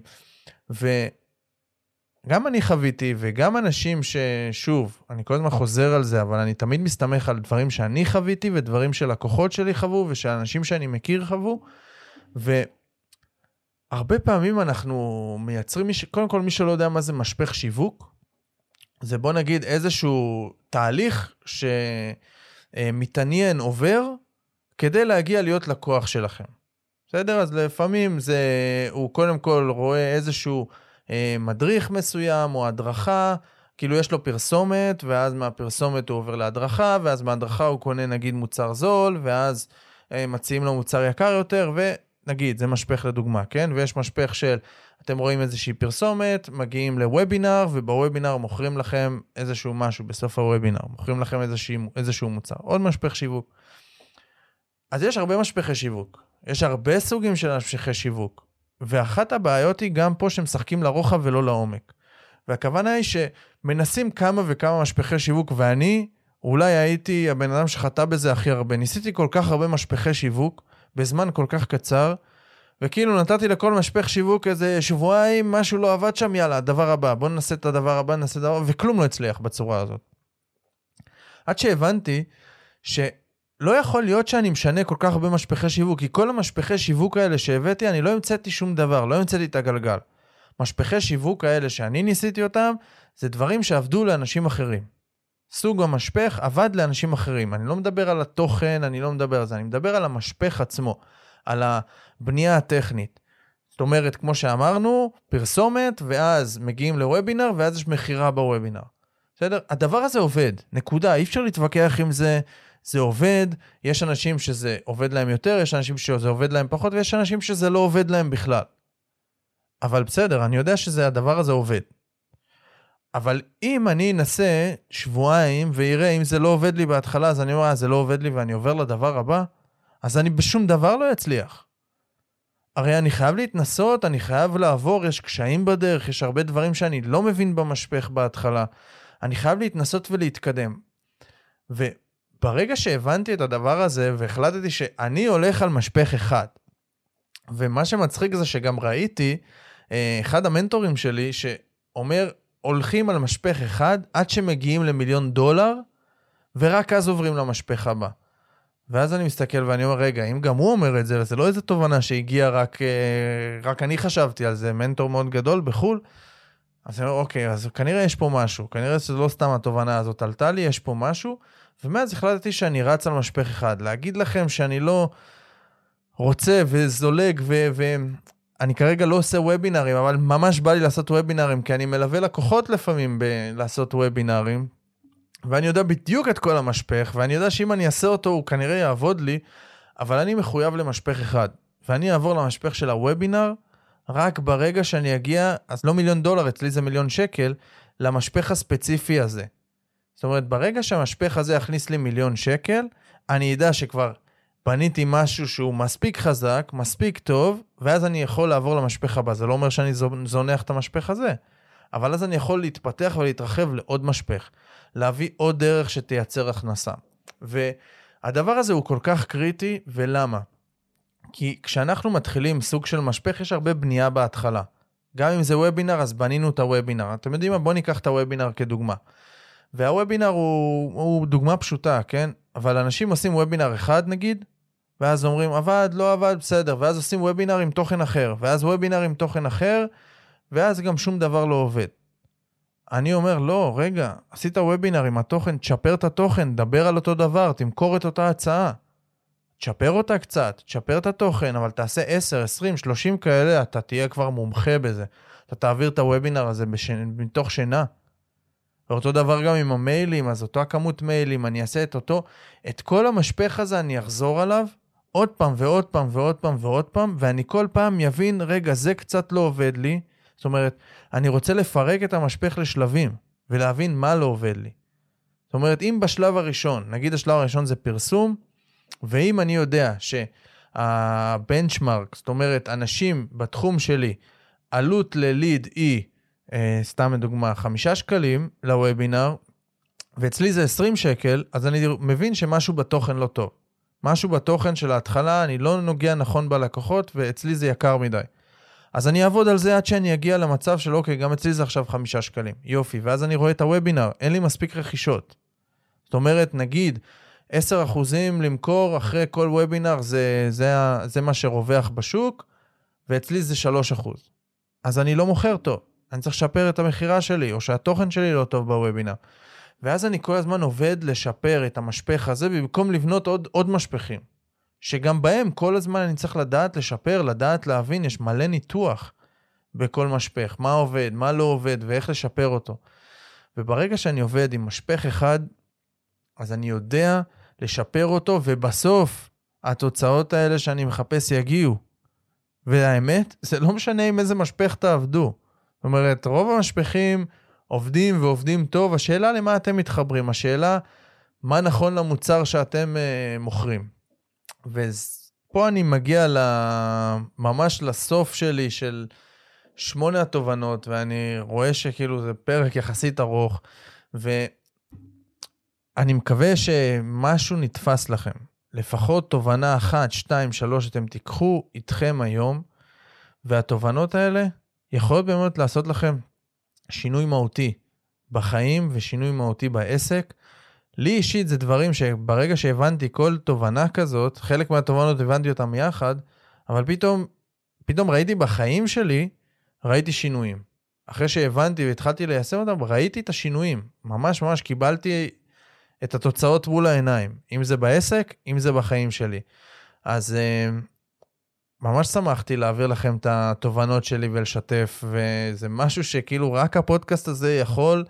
וגם אני חוויתי, וגם אנשים ששוב, אני כל הזמן חוזר על זה, אבל אני תמיד מסתמך על דברים שאני חוויתי, ודברים שלקוחות שלי חוו, ושאנשים שאני מכיר חוו. והרבה פעמים אנחנו מייצרים, קודם כל, מי שלא יודע מה זה משפך שיווק, זה בוא נגיד איזשהו תהליך שמתעניין עובר כדי להגיע להיות לקוח שלכם. בסדר? אז לפעמים זה, הוא קודם כל רואה איזשהו אה, מדריך מסוים או הדרכה, כאילו יש לו פרסומת, ואז מהפרסומת הוא עובר להדרכה, ואז מההדרכה הוא קונה נגיד מוצר זול, ואז אה, מציעים לו מוצר יקר יותר, ונגיד, זה משפך לדוגמה, כן? ויש משפך של אתם רואים איזושהי פרסומת, מגיעים לוובינר, ובוובינר מוכרים לכם איזשהו משהו בסוף הוובינר, מוכרים לכם איזשהו, איזשהו מוצר. עוד משפך שיווק. אז יש הרבה משפחי שיווק, יש הרבה סוגים של משפחי שיווק, ואחת הבעיות היא גם פה שמשחקים לרוחב ולא לעומק. והכוונה היא שמנסים כמה וכמה משפחי שיווק, ואני אולי הייתי הבן אדם שחטא בזה הכי הרבה. ניסיתי כל כך הרבה משפחי שיווק בזמן כל כך קצר, וכאילו נתתי לכל משפך שיווק איזה שבועיים, משהו לא עבד שם, יאללה, הדבר הבא, בוא נעשה את הדבר הבא, נעשה את הדבר הבא, וכלום לא הצליח בצורה הזאת. עד שהבנתי שלא יכול להיות שאני משנה כל כך הרבה משפחי שיווק, כי כל המשפחי שיווק האלה שהבאתי, אני לא המצאתי שום דבר, לא המצאתי את הגלגל. משפחי שיווק האלה שאני ניסיתי אותם, זה דברים שעבדו לאנשים אחרים. סוג המשפך עבד לאנשים אחרים. אני לא מדבר על התוכן, אני לא מדבר על זה, אני מדבר על המשפך עצמו. על הבנייה הטכנית. זאת אומרת, כמו שאמרנו, פרסומת, ואז מגיעים לוובינר, ואז יש מכירה בוובינר. בסדר? הדבר הזה עובד, נקודה. אי אפשר להתווכח עם זה, זה עובד. יש אנשים שזה עובד להם יותר, יש אנשים שזה עובד להם פחות, ויש אנשים שזה לא עובד להם בכלל. אבל בסדר, אני יודע שהדבר הזה עובד. אבל אם אני אנסה שבועיים ויראה אם זה לא עובד לי בהתחלה, אז אני אומר, אה, זה לא עובד לי ואני עובר לדבר הבא, אז אני בשום דבר לא אצליח. הרי אני חייב להתנסות, אני חייב לעבור, יש קשיים בדרך, יש הרבה דברים שאני לא מבין במשפך בהתחלה. אני חייב להתנסות ולהתקדם. וברגע שהבנתי את הדבר הזה והחלטתי שאני הולך על משפך אחד, ומה שמצחיק זה שגם ראיתי, אה, אחד המנטורים שלי שאומר, הולכים על משפך אחד עד שמגיעים למיליון דולר, ורק אז עוברים למשפך הבא. ואז אני מסתכל ואני אומר, רגע, אם גם הוא אומר את זה, וזה לא איזה תובנה שהגיעה רק, אה, רק אני חשבתי על זה, מנטור מאוד גדול בחו"ל, אז אני אומר, אוקיי, אז כנראה יש פה משהו, כנראה שזה לא סתם התובנה הזאת עלתה לי, יש פה משהו, ומאז החלטתי שאני רץ על משפך אחד. להגיד לכם שאני לא רוצה וזולג, ואני כרגע לא עושה וובינארים, אבל ממש בא לי לעשות וובינארים, כי אני מלווה לקוחות לפעמים בלעשות וובינארים, ואני יודע בדיוק את כל המשפך, ואני יודע שאם אני אעשה אותו הוא כנראה יעבוד לי, אבל אני מחויב למשפך אחד. ואני אעבור למשפך של הוובינר רק ברגע שאני אגיע, אז לא מיליון דולר, אצלי זה מיליון שקל, למשפך הספציפי הזה. זאת אומרת, ברגע שהמשפך הזה יכניס לי מיליון שקל, אני אדע שכבר בניתי משהו שהוא מספיק חזק, מספיק טוב, ואז אני יכול לעבור למשפך הבא. זה לא אומר שאני זונח את המשפך הזה, אבל אז אני יכול להתפתח ולהתרחב לעוד משפך. להביא עוד דרך שתייצר הכנסה. והדבר הזה הוא כל כך קריטי, ולמה? כי כשאנחנו מתחילים סוג של משפך, יש הרבה בנייה בהתחלה. גם אם זה וובינר, אז בנינו את הוובינר. אתם יודעים מה? בואו ניקח את הוובינר כדוגמה. והוובינר הוא, הוא דוגמה פשוטה, כן? אבל אנשים עושים וובינר אחד נגיד, ואז אומרים עבד, לא עבד, בסדר, ואז עושים וובינר עם תוכן אחר, ואז וובינר עם תוכן אחר, ואז גם שום דבר לא עובד. אני אומר, לא, רגע, עשית וובינר עם התוכן, תשפר את התוכן, דבר על אותו דבר, תמכור את אותה הצעה. תשפר אותה קצת, תשפר את התוכן, אבל תעשה 10, 20, 30 כאלה, אתה תהיה כבר מומחה בזה. אתה תעביר את הוובינר הזה בש... מתוך שינה. ואותו דבר גם עם המיילים, אז אותה כמות מיילים, אני אעשה את אותו, את כל המשפך הזה אני אחזור עליו עוד פעם ועוד פעם ועוד פעם ועוד פעם, ואני כל פעם יבין, רגע, זה קצת לא עובד לי, זאת אומרת, אני רוצה לפרק את המשפך לשלבים ולהבין מה לא עובד לי. זאת אומרת, אם בשלב הראשון, נגיד השלב הראשון זה פרסום, ואם אני יודע שהבנצ'מרק, זאת אומרת, אנשים בתחום שלי, עלות לליד היא, אה, סתם לדוגמה, חמישה שקלים לוובינר, ואצלי זה 20 שקל, אז אני מבין שמשהו בתוכן לא טוב. משהו בתוכן של ההתחלה, אני לא נוגע נכון בלקוחות, ואצלי זה יקר מדי. אז אני אעבוד על זה עד שאני אגיע למצב של אוקיי, גם אצלי זה עכשיו חמישה שקלים. יופי, ואז אני רואה את הוובינר, אין לי מספיק רכישות. זאת אומרת, נגיד, 10% למכור אחרי כל וובינר זה, זה, זה מה שרווח בשוק, ואצלי זה 3%. אז אני לא מוכר טוב, אני צריך לשפר את המכירה שלי, או שהתוכן שלי לא טוב בוובינר. ואז אני כל הזמן עובד לשפר את המשפך הזה, במקום לבנות עוד, עוד משפכים. שגם בהם כל הזמן אני צריך לדעת לשפר, לדעת להבין, יש מלא ניתוח בכל משפך, מה עובד, מה לא עובד ואיך לשפר אותו. וברגע שאני עובד עם משפך אחד, אז אני יודע לשפר אותו, ובסוף התוצאות האלה שאני מחפש יגיעו. והאמת, זה לא משנה עם איזה משפך תעבדו. זאת אומרת, רוב המשפכים עובדים ועובדים טוב, השאלה למה אתם מתחברים, השאלה מה נכון למוצר שאתם uh, מוכרים. ופה אני מגיע ממש לסוף שלי של שמונה התובנות, ואני רואה שכאילו זה פרק יחסית ארוך, ואני מקווה שמשהו נתפס לכם. לפחות תובנה אחת, שתיים, שלוש, אתם תיקחו איתכם היום, והתובנות האלה יכולות באמת לעשות לכם שינוי מהותי בחיים ושינוי מהותי בעסק. לי אישית זה דברים שברגע שהבנתי כל תובנה כזאת, חלק מהתובנות הבנתי אותם יחד, אבל פתאום, פתאום ראיתי בחיים שלי, ראיתי שינויים. אחרי שהבנתי והתחלתי ליישם אותם, ראיתי את השינויים. ממש ממש קיבלתי את התוצאות מול העיניים. אם זה בעסק, אם זה בחיים שלי. אז אה, ממש שמחתי להעביר לכם את התובנות שלי ולשתף, וזה משהו שכאילו רק הפודקאסט הזה יכול...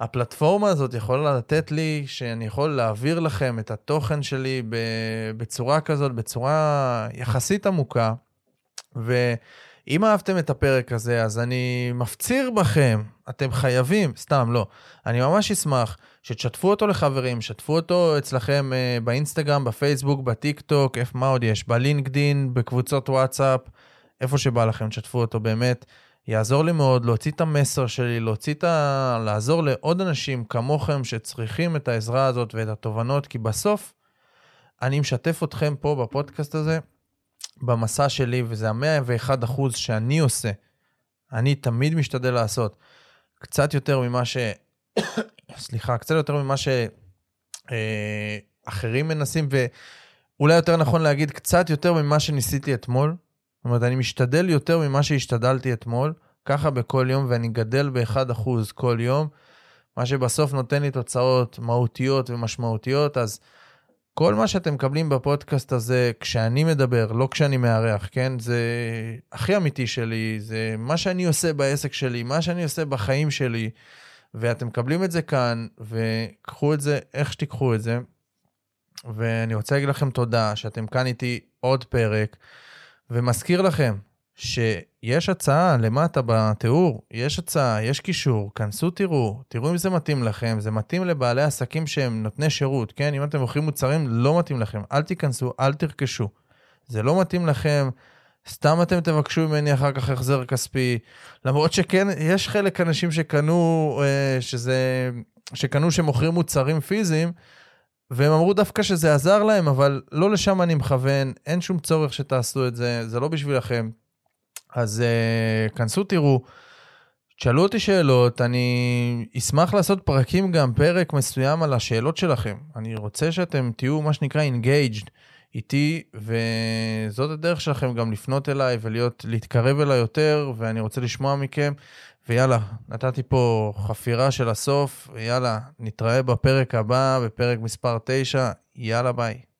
הפלטפורמה הזאת יכולה לתת לי, שאני יכול להעביר לכם את התוכן שלי בצורה כזאת, בצורה יחסית עמוקה. ואם אהבתם את הפרק הזה, אז אני מפציר בכם, אתם חייבים, סתם, לא. אני ממש אשמח שתשתפו אותו לחברים, שתפו אותו אצלכם uh, באינסטגרם, בפייסבוק, בטיק טוק, איפה מה עוד יש? בלינקדין, בקבוצות וואטסאפ. איפה שבא לכם, תשתפו אותו באמת. יעזור לי מאוד להוציא את המסר שלי, להוציא את ה... לעזור לעוד אנשים כמוכם שצריכים את העזרה הזאת ואת התובנות, כי בסוף אני משתף אתכם פה בפודקאסט הזה, במסע שלי, וזה המאה ואחד אחוז שאני עושה. אני תמיד משתדל לעשות קצת יותר ממה ש... סליחה, קצת יותר ממה שאחרים אה, מנסים, ואולי יותר נכון להגיד קצת יותר ממה שניסיתי אתמול. זאת אומרת, אני משתדל יותר ממה שהשתדלתי אתמול, ככה בכל יום, ואני גדל ב-1% כל יום, מה שבסוף נותן לי תוצאות מהותיות ומשמעותיות, אז כל מה שאתם מקבלים בפודקאסט הזה, כשאני מדבר, לא כשאני מארח, כן? זה הכי אמיתי שלי, זה מה שאני עושה בעסק שלי, מה שאני עושה בחיים שלי, ואתם מקבלים את זה כאן, וקחו את זה איך שתיקחו את זה. ואני רוצה להגיד לכם תודה שאתם כאן איתי עוד פרק. ומזכיר לכם שיש הצעה למטה בתיאור, יש הצעה, יש קישור, כנסו תראו, תראו אם זה מתאים לכם, זה מתאים לבעלי עסקים שהם נותני שירות, כן? אם אתם מוכרים מוצרים, לא מתאים לכם, אל תיכנסו, אל תרכשו. זה לא מתאים לכם, סתם אתם תבקשו ממני אחר כך החזר כספי, למרות שכן, יש חלק אנשים שקנו, אה, שזה, שקנו שמוכרים מוצרים פיזיים, והם אמרו דווקא שזה עזר להם, אבל לא לשם אני מכוון, אין שום צורך שתעשו את זה, זה לא בשבילכם. אז uh, כנסו תראו, תשאלו אותי שאלות, אני אשמח לעשות פרקים גם, פרק מסוים על השאלות שלכם. אני רוצה שאתם תהיו מה שנקרא engaged איתי, וזאת הדרך שלכם גם לפנות אליי ולהתקרב אליי יותר, ואני רוצה לשמוע מכם. ויאללה, נתתי פה חפירה של הסוף, ויאללה, נתראה בפרק הבא, בפרק מספר 9, יאללה ביי.